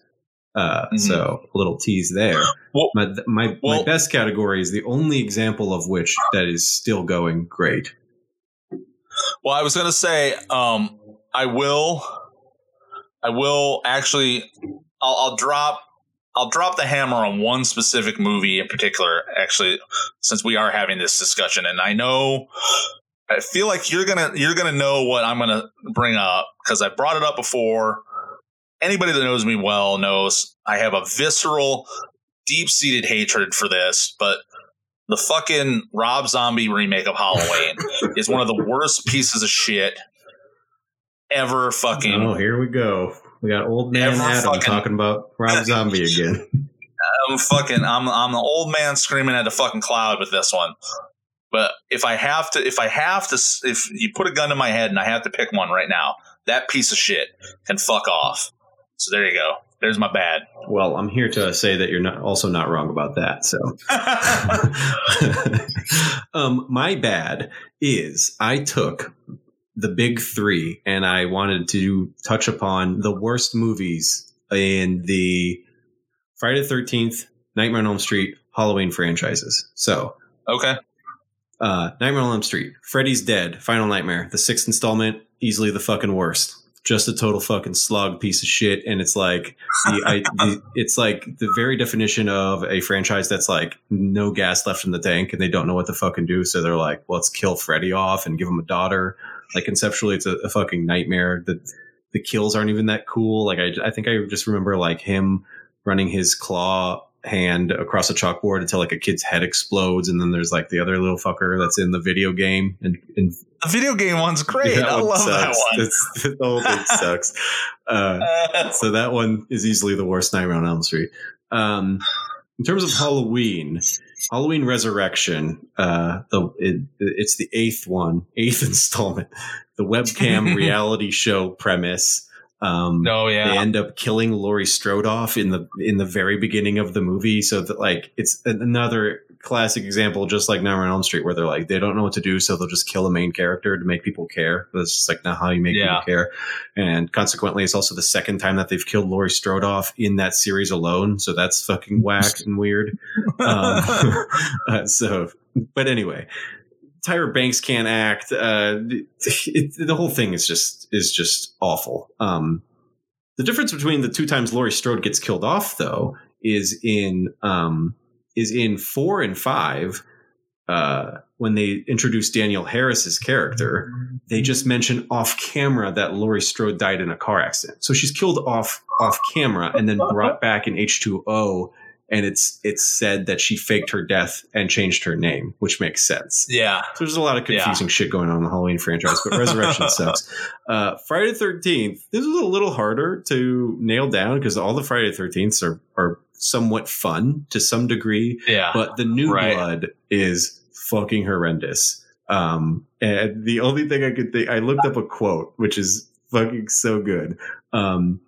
Uh, Mhm. so a little tease there. <gasps> Well- my my, my best category is the only example of which that is still going great. Well, I was going to say, um, I will, I will actually, I'll, I'll drop, I'll drop the hammer on one specific movie in particular. Actually, since we are having this discussion, and I know, I feel like you're gonna, you're gonna know what I'm gonna bring up because I brought it up before. Anybody that knows me well knows I have a visceral, deep seated hatred for this, but the fucking Rob Zombie remake of Halloween <laughs> is one of the worst pieces of shit ever fucking Oh, here we go. We got old man Adam fucking- talking about Rob <laughs> Zombie again. I'm fucking I'm I'm the old man screaming at the fucking cloud with this one. But if I have to if I have to if you put a gun to my head and I have to pick one right now, that piece of shit can fuck off. So there you go. There's my bad. Well, I'm here to say that you're not also not wrong about that. So, <laughs> um, my bad is I took the big three and I wanted to touch upon the worst movies in the Friday the Thirteenth, Nightmare on Elm Street, Halloween franchises. So, okay. Uh, Nightmare on Elm Street, Freddy's Dead, Final Nightmare, the sixth installment, easily the fucking worst. Just a total fucking slug piece of shit, and it's like the, I, the <laughs> it's like the very definition of a franchise that's like no gas left in the tank, and they don't know what to fucking do, so they're like, well, let's kill Freddy off and give him a daughter. Like conceptually, it's a, a fucking nightmare. The the kills aren't even that cool. Like I, I think I just remember like him running his claw hand across a chalkboard until like a kid's head explodes, and then there's like the other little fucker that's in the video game, and, and The video game one's great. that I one love that sucks. one. It's- <laughs> the whole thing sucks. Uh, <laughs> so that one is easily the worst Nightmare on Elm Street. Um, in terms of Halloween, Halloween Resurrection, uh, the it, it's the eighth one, eighth <laughs> installment, the webcam reality show premise. Um, no, they end up killing Laurie Strode off in the in the very beginning of the movie. So that like it's another classic example, just like Nightmare on Elm Street, where they're like they don't know what to do, so they'll just kill a main character to make people care. That's just like not how you make Yeah. people care. And consequently, it's also the second time that they've killed Laurie Strode off in that series alone. So that's fucking whack and weird. <laughs> Um, <laughs> uh, so, but anyway, Tyra Banks can't act. Uh, <laughs> it, the whole thing is just is just awful. Um, the difference between the two times Laurie Strode gets killed off, though, is in um, is in four and five. Uh, when they introduce Danielle Harris's character, they just mention off camera that Laurie Strode died in a car accident. So she's killed off off camera and then brought back in H two O, and it's it's said that she faked her death and changed her name, which makes sense. yeah. So there's a lot of confusing shit going on in the Halloween franchise, but Resurrection <laughs> sucks. Uh, Friday 13th, this is a little harder to nail down because all the Friday the 13ths are, are somewhat fun to some degree, Yeah. but the new Right. blood is fucking horrendous. Um, and the only thing I could think, I looked up a quote, which is fucking so good. Um,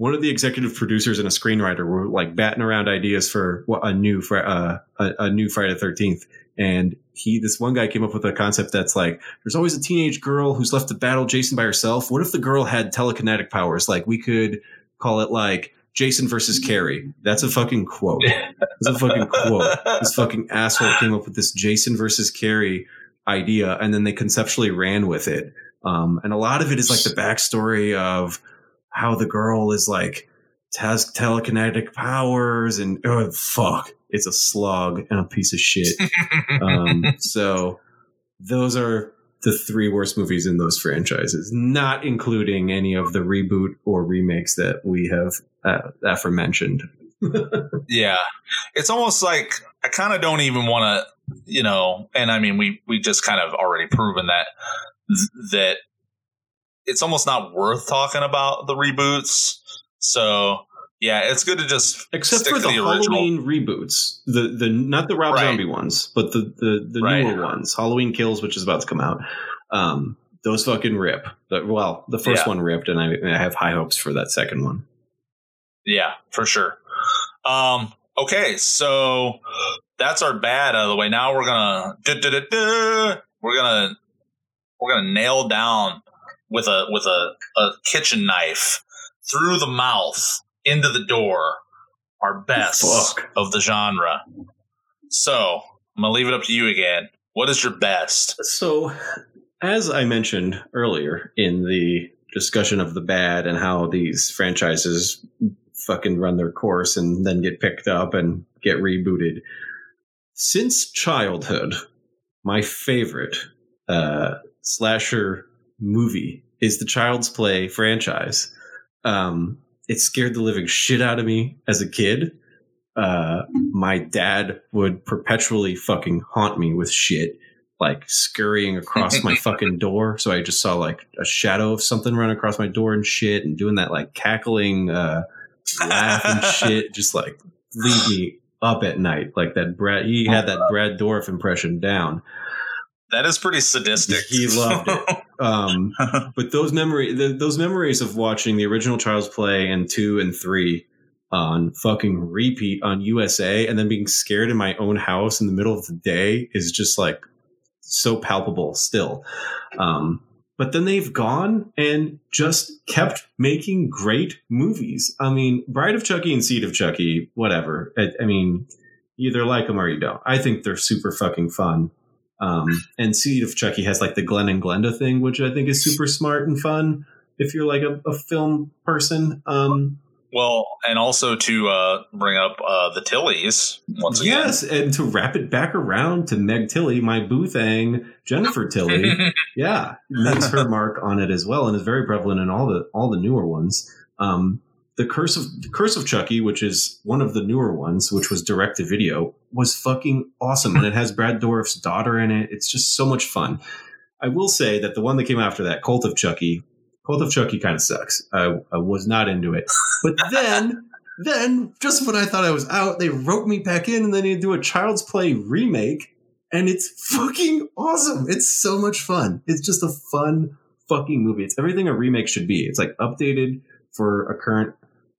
one of the executive producers and a screenwriter were like batting around ideas for a new uh, a, a new Friday Thirteenth, and he this one guy came up with a concept that's like there's always a teenage girl who's left to battle Jason by herself. What if the girl had telekinetic powers? Like we could call it like Jason versus Carrie. That's a fucking quote. That's a fucking quote. This fucking asshole came up with this Jason versus Carrie idea, and then they conceptually ran with it. Um, and a lot of it is like the backstory of how the girl is like has telekinetic powers, and oh fuck, it's a slog and a piece of shit. <laughs> um, so those are the three worst movies in those franchises, not including any of the reboot or remakes that we have uh, aforementioned. <laughs> Yeah. It's almost like I kind of don't even want to, you know, and I mean we we just kind of already proven that that it's almost not worth talking about the reboots. So, yeah, it's good to just Except for the, the. Halloween reboots, the the not the Rob Right. Zombie ones, but the the, the Right. newer ones, Halloween Kills, which is about to come out. Um, those fucking rip. The, well, the first Yeah. one ripped, and I, I have high hopes for that second one. Yeah, for sure. Um, okay, so that's our bad out of the way. Now we're gonna we're gonna we're gonna nail down with a with a, a kitchen knife through the mouth into the door our best Fuck. of the genre. So I'm gonna leave it up to you again. What is your best? So, as I mentioned earlier in the discussion of the bad and how these franchises fucking run their course and then get picked up and get rebooted, since childhood, my favorite uh, slasher movie is the Child's Play franchise. Um, it scared the living shit out of me as a kid. uh, my dad would perpetually fucking haunt me with shit, like scurrying across my <laughs> fucking door. So I just saw like a shadow of something run across my door and shit, and doing that like cackling uh, laugh and <laughs> shit, just like leave me up at night. Like that Brad, he had that Brad Dourif impression down. That is pretty sadistic. He loved it. <laughs> Um, but those memory, the, those memories of watching the original Child's Play and two and three on fucking repeat on USA, and then being scared in my own house in the middle of the day is just like so palpable still. Um, but then they've gone and just kept making great movies. I mean, Bride of Chucky and Seed of Chucky, whatever. I, I mean, you either like them or you don't. I think they're super fucking fun. Um, and Seed of Chucky has like the Glen and Glenda thing, which I think is super smart and fun if you're like a, a film person. Um, well, and also to uh, bring up uh, the Tillies once again. yes, and to wrap it back around to Meg Tilly, my boo thing, Jennifer Tilly, <laughs> yeah, makes her mark on it as well, and is very prevalent in all the all the newer ones. Um, the Curse of the Curse of Chucky, which is one of the newer ones, which was direct to video, was fucking awesome, and it has Brad Dourif's daughter in it. It's just so much fun. I will say that the one that came after that, Cult of Chucky, Cult of Chucky kind of sucks. I, I was not into it. But then, <laughs> then just when I thought I was out, they wrote me back in and then they do a Child's Play remake. And it's fucking awesome. It's so much fun. It's just a fun fucking movie. It's everything a remake should be. It's like updated for a current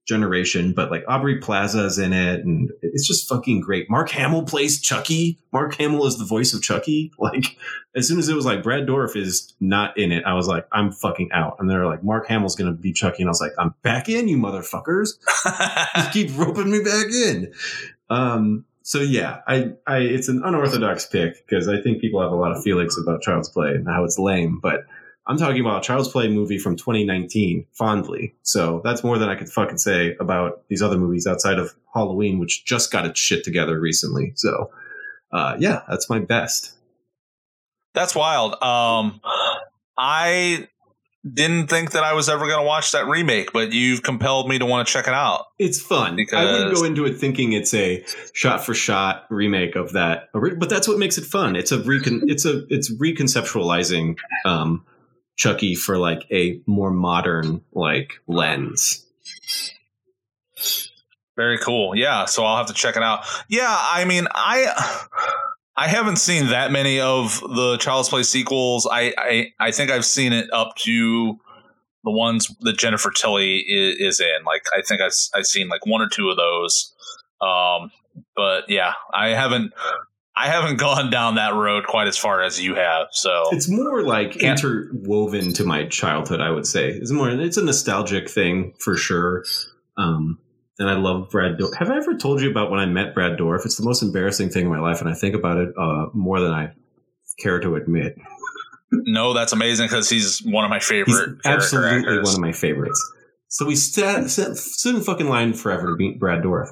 generation, but like Aubrey Plaza is in it, and it's just fucking great. Mark Hamill plays Chucky. Mark Hamill is the voice of Chucky. <laughs> Like as soon as it was like Brad Dourif is not in it, I was like, I'm fucking out. And they're like, Mark Hamill's gonna be Chucky, and I was like, I'm back in, you motherfuckers. <laughs> Just keep roping me back in. Um, so yeah, I, I, it's an unorthodox pick because I think people have a lot of feelings about Child's Play and how it's lame, but I'm talking about a Child's Play movie from 2019 fondly. So that's more than I could fucking say about these other movies outside of Halloween, which just got its shit together recently. So, uh, yeah, that's my best. That's wild. Um, I didn't think that I was ever going to watch that remake, but you've compelled me to want to check it out. It's fun. I wouldn't go into it thinking it's a shot for shot remake of that, but that's what makes it fun. It's a recon, it's a it's reconceptualizing um, Chucky for like a more modern like lens. Very cool. Yeah, so I'll have to check it out. Yeah, I mean, I I haven't seen that many of the Child's Play sequels. I I, I think I've seen it up to the ones that Jennifer Tilly is, is in. Like I think I've I've seen like one or two of those. Um, but yeah, I haven't I haven't <laughs> gone down that road quite as far as you have. So It's more like Yeah. interwoven to my childhood, I would say. It's more it's a nostalgic thing for sure. Um, and I love Brad Dourif. Have I ever told you about when I met Brad Dourif? It's the most embarrassing thing in my life, and I think about it uh, more than I care to admit. no, that's amazing because he's one of my favorite. absolutely actors. one of my favorites. So we sat, sat, stood in fucking line forever to meet Brad Dourif.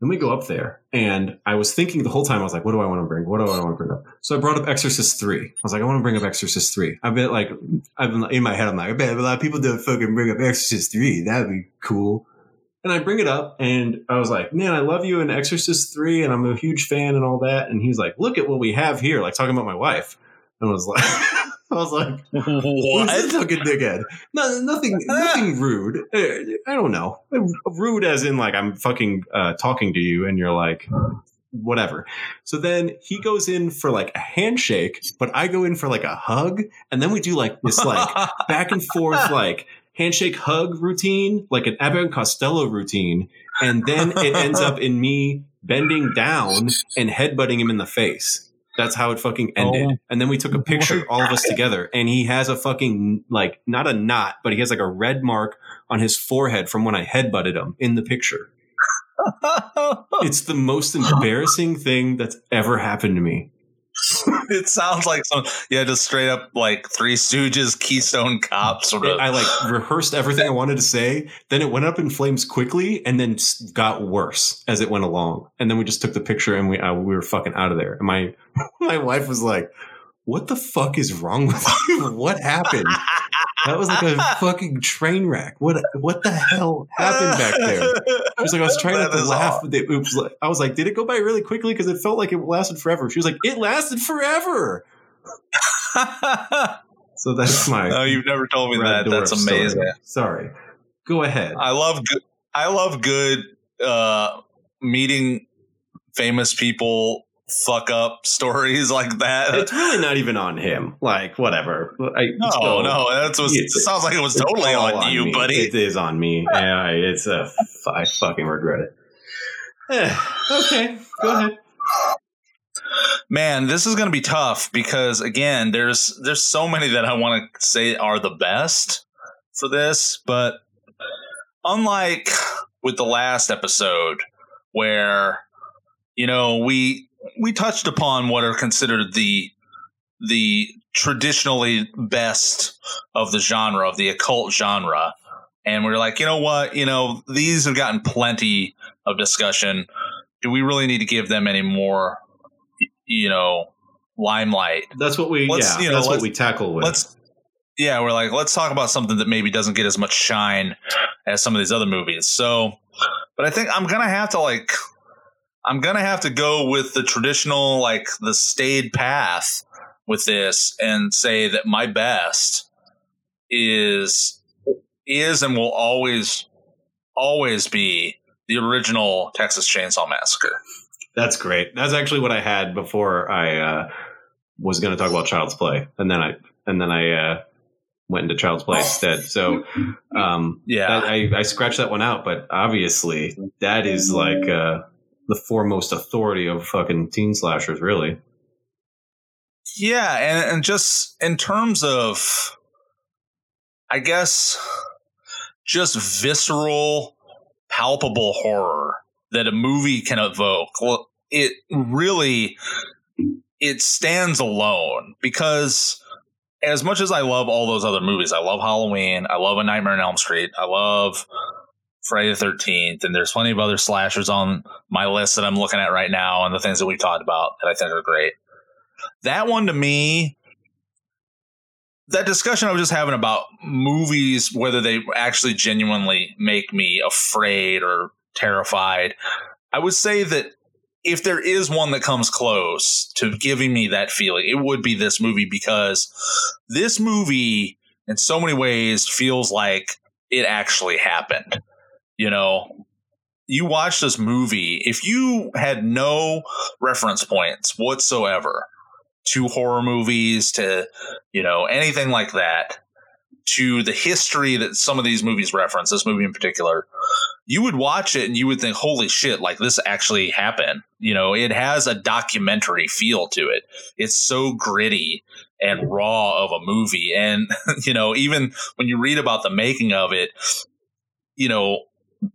Then we go up there, and I was thinking the whole time, I was like, what do I want to bring? What do I want to bring up? So I brought up Exorcist 3. I was like, I want to bring up Exorcist 3. I bet, like, I've been in my head, I'm like, I bet a lot of people don't fucking bring up Exorcist 3. That'd be cool. And I bring it up, and I was like, man, I love you in Exorcist 3, and I'm a huge fan and all that. And he's like, look at what we have here, like talking about my wife. And I was like, <laughs> I was like, <laughs> What? this fucking dickhead? No, nothing, <laughs> nothing rude. Uh, I don't know. Rude as in like I'm fucking uh, talking to you, and you're like, whatever. So then he goes in for like a handshake, but I go in for like a hug, and then we do like this like <laughs> back and forth like handshake hug routine, like an Abbott and Costello routine, and then it ends up in me bending down and headbutting him in the face. That's how it fucking ended. Oh. and then we took a picture, all of us together, and he has a fucking like not a knot, but he has like a red mark on his forehead from when I headbutted him in the picture. <laughs> It's the most embarrassing thing that's ever happened to me. <laughs> it sounds like some yeah, just straight up like Three Stooges, Keystone Cop sort of. I like rehearsed everything I wanted to say. Then it went up in flames quickly, and then got worse as it went along. And then we just took the picture, and we uh, we were fucking out of there. And my <laughs> my wife was like, "What the fuck is wrong with you? <laughs> what happened?" That was like a fucking train wreck. What what the hell happened back there? I was like, I was trying not to laugh. but it was like, I was like, did it go by really quickly? Because it felt like it lasted forever. She was like, it lasted forever. <laughs> So that's my. no, you've never told me that. That's Dourif story. amazing. Sorry. Go ahead. I love good. I love good uh, meeting famous people fuck up stories <laughs> like that. it's really not even on him. Like whatever. I, no, so- no, that's what it sounds like. It was totally all on, you, me. buddy. It is on me. <laughs> Yeah, it's a. I fucking regret it. Eh, okay, go ahead. Man, this is going to be tough because again, there's there's so many that I want to say are the best for this, but unlike with the last episode where you know we we touched upon what are considered the the traditionally best of the genre of the occult genre and we are like you know what you know these have gotten plenty of discussion do we really need to give them any more you know limelight That's what we. Let's, yeah, you know, that's what we tackle with. let's yeah we're like let's talk about something that maybe doesn't get as much shine as some of these other movies so but i think i'm gonna have to like i'm gonna have to go with the traditional like the stayed path with this and say that my best is is and will always always be the original texas chainsaw massacre That's great. That's actually what I had before I uh, was going to talk about Child's Play, and then I and then I uh, went into Child's Play instead. So um, yeah that, I, I scratched that one out, but obviously that is like uh, the foremost authority of fucking teen slashers, really. Yeah, and, and just in terms of, I guess, just visceral, palpable horror that a movie can evoke. Well, it really it stands alone because as much as I love all those other movies, I love Halloween, I love A Nightmare on Elm Street, I love Friday the Thirteenth, and there's plenty of other slashers on my list that I'm looking at right now, and the things that we've talked about that I think are great. That one to me that discussion i was just having about movies whether they actually genuinely make me afraid or terrified i would say that if there is one that comes close to giving me that feeling it would be this movie because this movie in so many ways feels like it actually happened you know you watch this movie if you had no reference points whatsoever to horror movies to you know anything like that to the history that some of these movies reference this movie in particular you would watch it and you would think holy shit like this actually happened. You know it has a documentary feel to it. It's so gritty and raw of a movie. And <laughs> you know even when you read about the making of it you know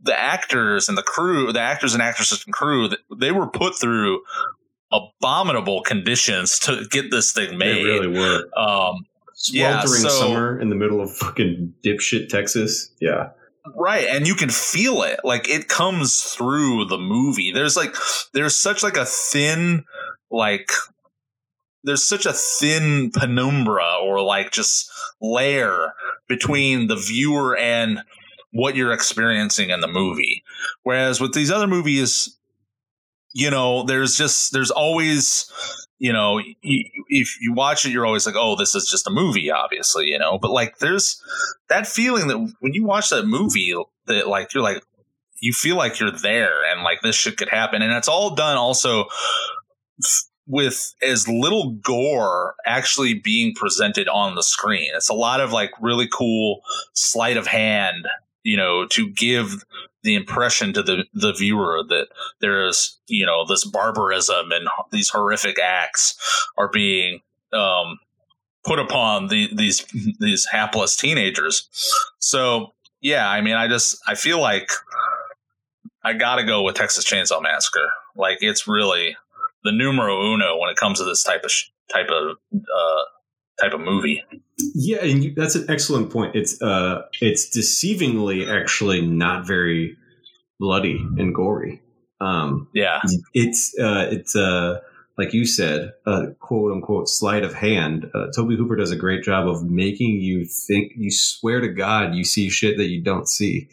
the actors and the crew the actors and actresses and crew they were put through abominable conditions to get this thing made. They really were. um, Yeah, Sweltering so- summer in the middle of fucking dipshit Texas. Yeah. right, and you can feel it. Like it comes through the movie. There's like there's such like a thin like there's such a thin penumbra or like just layer between the viewer and what you're experiencing in the movie. Whereas with these other movies, you know, there's just there's always you know, if you watch it, you're always like, oh, this is just a movie, obviously, you know. But like, there's that feeling that when you watch that movie, that like you're like, you feel like you're there, and like this shit could happen, and it's all done also with as little gore actually being presented on the screen. It's a lot of like really cool sleight of hand, you know, to give the impression to the the viewer that there is you know this barbarism and these horrific acts are being um, put upon the, these <laughs> these hapless teenagers. So yeah, I mean, I just I feel like I got to go with Texas Chainsaw Massacre. Like it's really the numero uno when it comes to this type of sh- type of uh, type of movie. Yeah, and you, that's an excellent point. It's uh, it's deceivingly actually not very bloody and gory. Um, Yeah, it's uh, it's uh, like you said, a quote unquote sleight of hand. Uh, Tobe Hooper does a great job of making you think. You swear to God, you see shit that you don't see,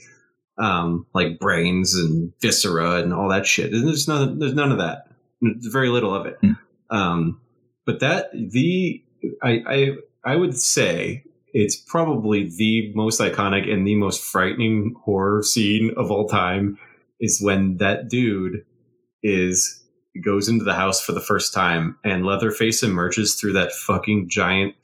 um, like brains and viscera and all that shit. And there's none. There's none of that. There's very little of it. Hmm. Um, but that the I I I would say it's probably the most iconic and the most frightening horror scene of all time is when that dude is goes into the house for the first time and Leatherface emerges through that fucking giant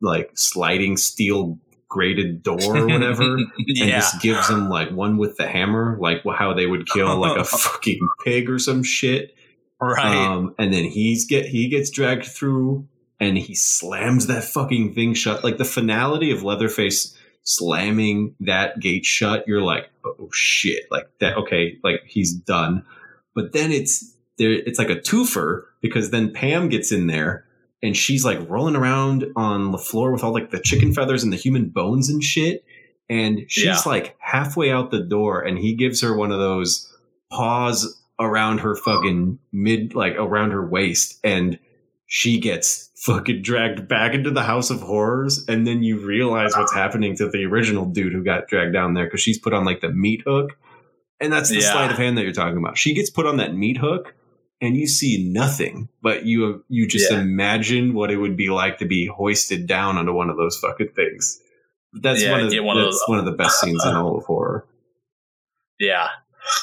like sliding steel grated door or whatever <laughs> and just gives him like one with the hammer like how they would kill like a <laughs> fucking pig or some shit right. um, and then he's get he gets dragged through, and he slams that fucking thing shut. Like the finality of Leatherface slamming that gate shut, you're like, oh shit, like that. Okay, like he's done. But then it's there. It's like a twofer because then Pam gets in there. And she's like rolling around on the floor with all like the chicken feathers and the human bones and shit. And she's Yeah. like halfway out the door, and he gives her one of those paws around her fucking mid, like around her waist, and she gets fucking dragged back into the house of horrors. And then you realize what's happening to the original dude who got dragged down there because she's put on like the meat hook. And that's the Yeah. sleight of hand that you're talking about. She gets put on that meat hook and you see nothing, but you you just Yeah. imagine what it would be like to be hoisted down onto one of those fucking things. That's Yeah, one of one of those- one of the best scenes in <laughs> all of horror. yeah.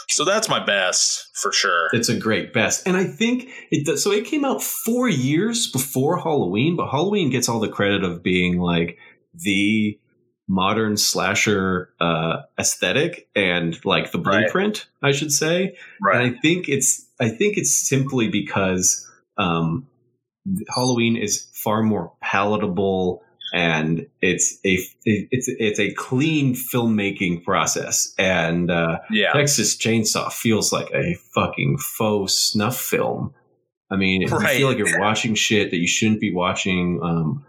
So that's my best for sure. It's a great best, and I think it. Does, so it came out four years before Halloween, but Halloween gets all the credit of being like the modern slasher uh, aesthetic and like the Right. blueprint, I should say. Right. And I think it's I think it's simply because um, Halloween is far more palatable and it's a it's it's a clean filmmaking process and uh, Yeah. Texas Chainsaw feels like a fucking faux snuff film. I mean, you Right. feel like you're <laughs> watching shit that you shouldn't be watching. Um,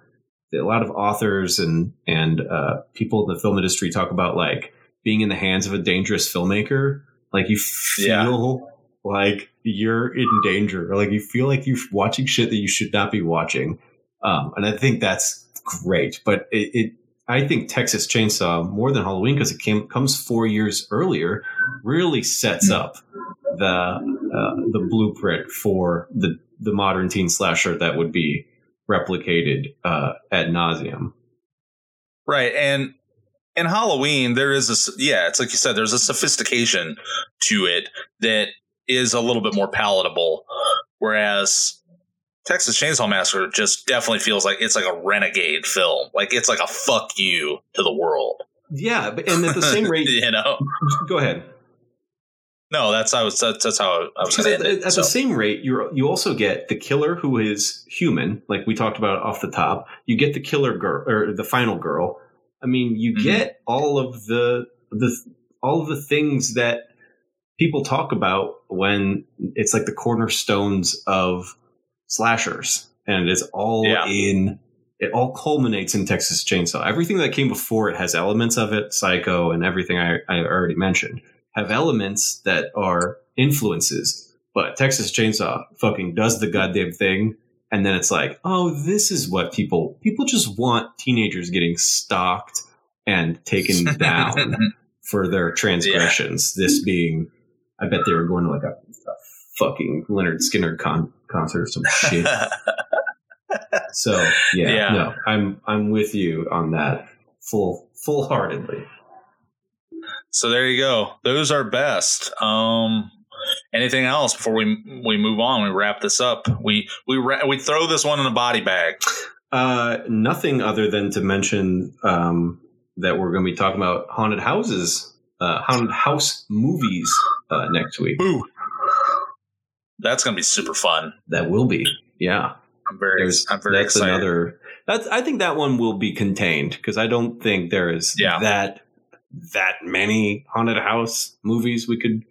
a lot of authors and and uh, people in the film industry talk about like being in the hands of a dangerous filmmaker. Like you Yeah. feel like you're in danger, or like you feel like you're watching shit that you should not be watching. Um, and I think that's great. But it, it I think Texas Chainsaw more than Halloween because it came comes four years earlier, really sets up the uh, the blueprint for the the modern teen slasher that would be replicated uh, ad nauseum. Right. And in Halloween, there is a, yeah, it's like you said, there's a sophistication to it that is a little bit more palatable. Whereas Texas Chainsaw Massacre just definitely feels like it's like a renegade film. Like it's like a fuck you to the world. Yeah, but and at the same <laughs> rate, you know? go ahead. No, that's how it's, that's, that's how I was at, end at. So, the same rate, you you also get the killer who is human, like we talked about off the top. You get the killer girl or the final girl. I mean, you Mhm. get all of the the all of the things that people talk about when it's like the cornerstones of slashers, and it's all Yeah. in. It all culminates in Texas Chainsaw. Everything that came before it has elements of it, Psycho, and everything I, I already mentioned have elements that are influences, but Texas Chainsaw fucking does the goddamn thing. And then it's like, oh, this is what people people just want teenagers getting stalked and taken <laughs> down for their transgressions. This being, I bet they were going to like a fucking Lynyrd Skynyrd con- concert or some shit. <laughs> So yeah, Yeah. no, I'm I'm with you on that full full heartedly. so there you go. Those are best. Um, anything else before we we move on? We wrap this up. We we ra- we throw this one in a body bag. Uh, nothing other than to mention um, that we're going to be talking about haunted houses, uh, haunted house movies uh, next week. Boo. That's gonna be super fun. That will be, yeah. I'm very There's I'm very that's excited. another. That's I think that one will be contained because I don't think there is Yeah. that that many haunted house movies we could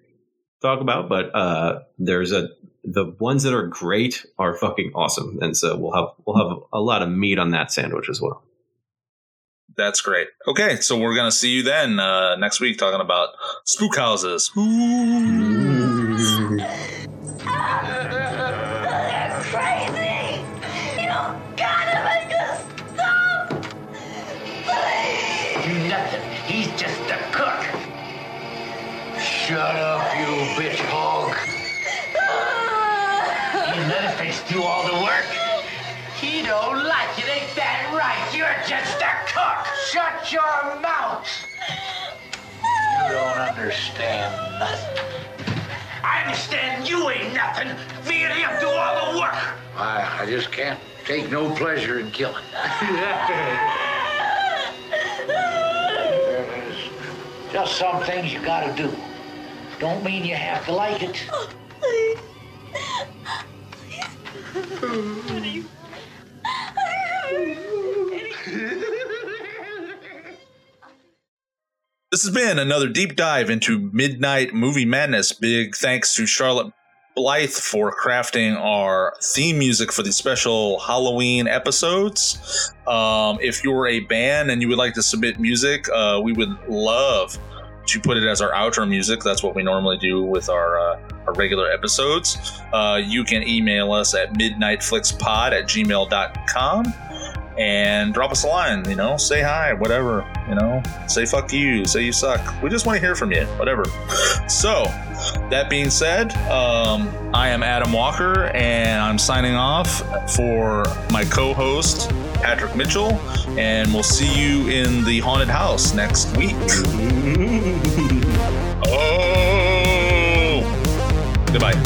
talk about, but uh, there's a the ones that are great are fucking awesome, and so we'll have we'll have a lot of meat on that sandwich as well. That's great. Okay, so we're gonna see you then uh, next week talking about spook houses. They're crazy! You gotta make us stop! Nothing. He's just a cook. Shut up, you bitch hog. You Leatherface do all the work. He don't like it. Ain't that right? You're just a cook. Shut your mouth. You don't understand nothing. I understand you ain't nothing. Me and him do all the work. I, I just can't take no pleasure in killing. There's <laughs> just some things you gotta do. Don't mean you have to like it. This has been another deep dive into Midnight Movie Madness. Big thanks to Charlotte Blythe for crafting our theme music for these special Halloween episodes. Um, if you're a band and you would like to submit music, uh, we would love to put it as our outro music. That's what we normally do with our, uh, our regular episodes. Uh, you can email us at midnightflixpod at gmail.com and drop us a line, you know, say hi, whatever, you know, say fuck you, say you suck. We just want to hear from you, whatever. So, that being said, um, I am Adam Walker and I'm signing off for my co host, Patrick Mitchell, and we'll see you in the haunted house next week. <laughs> oh, goodbye.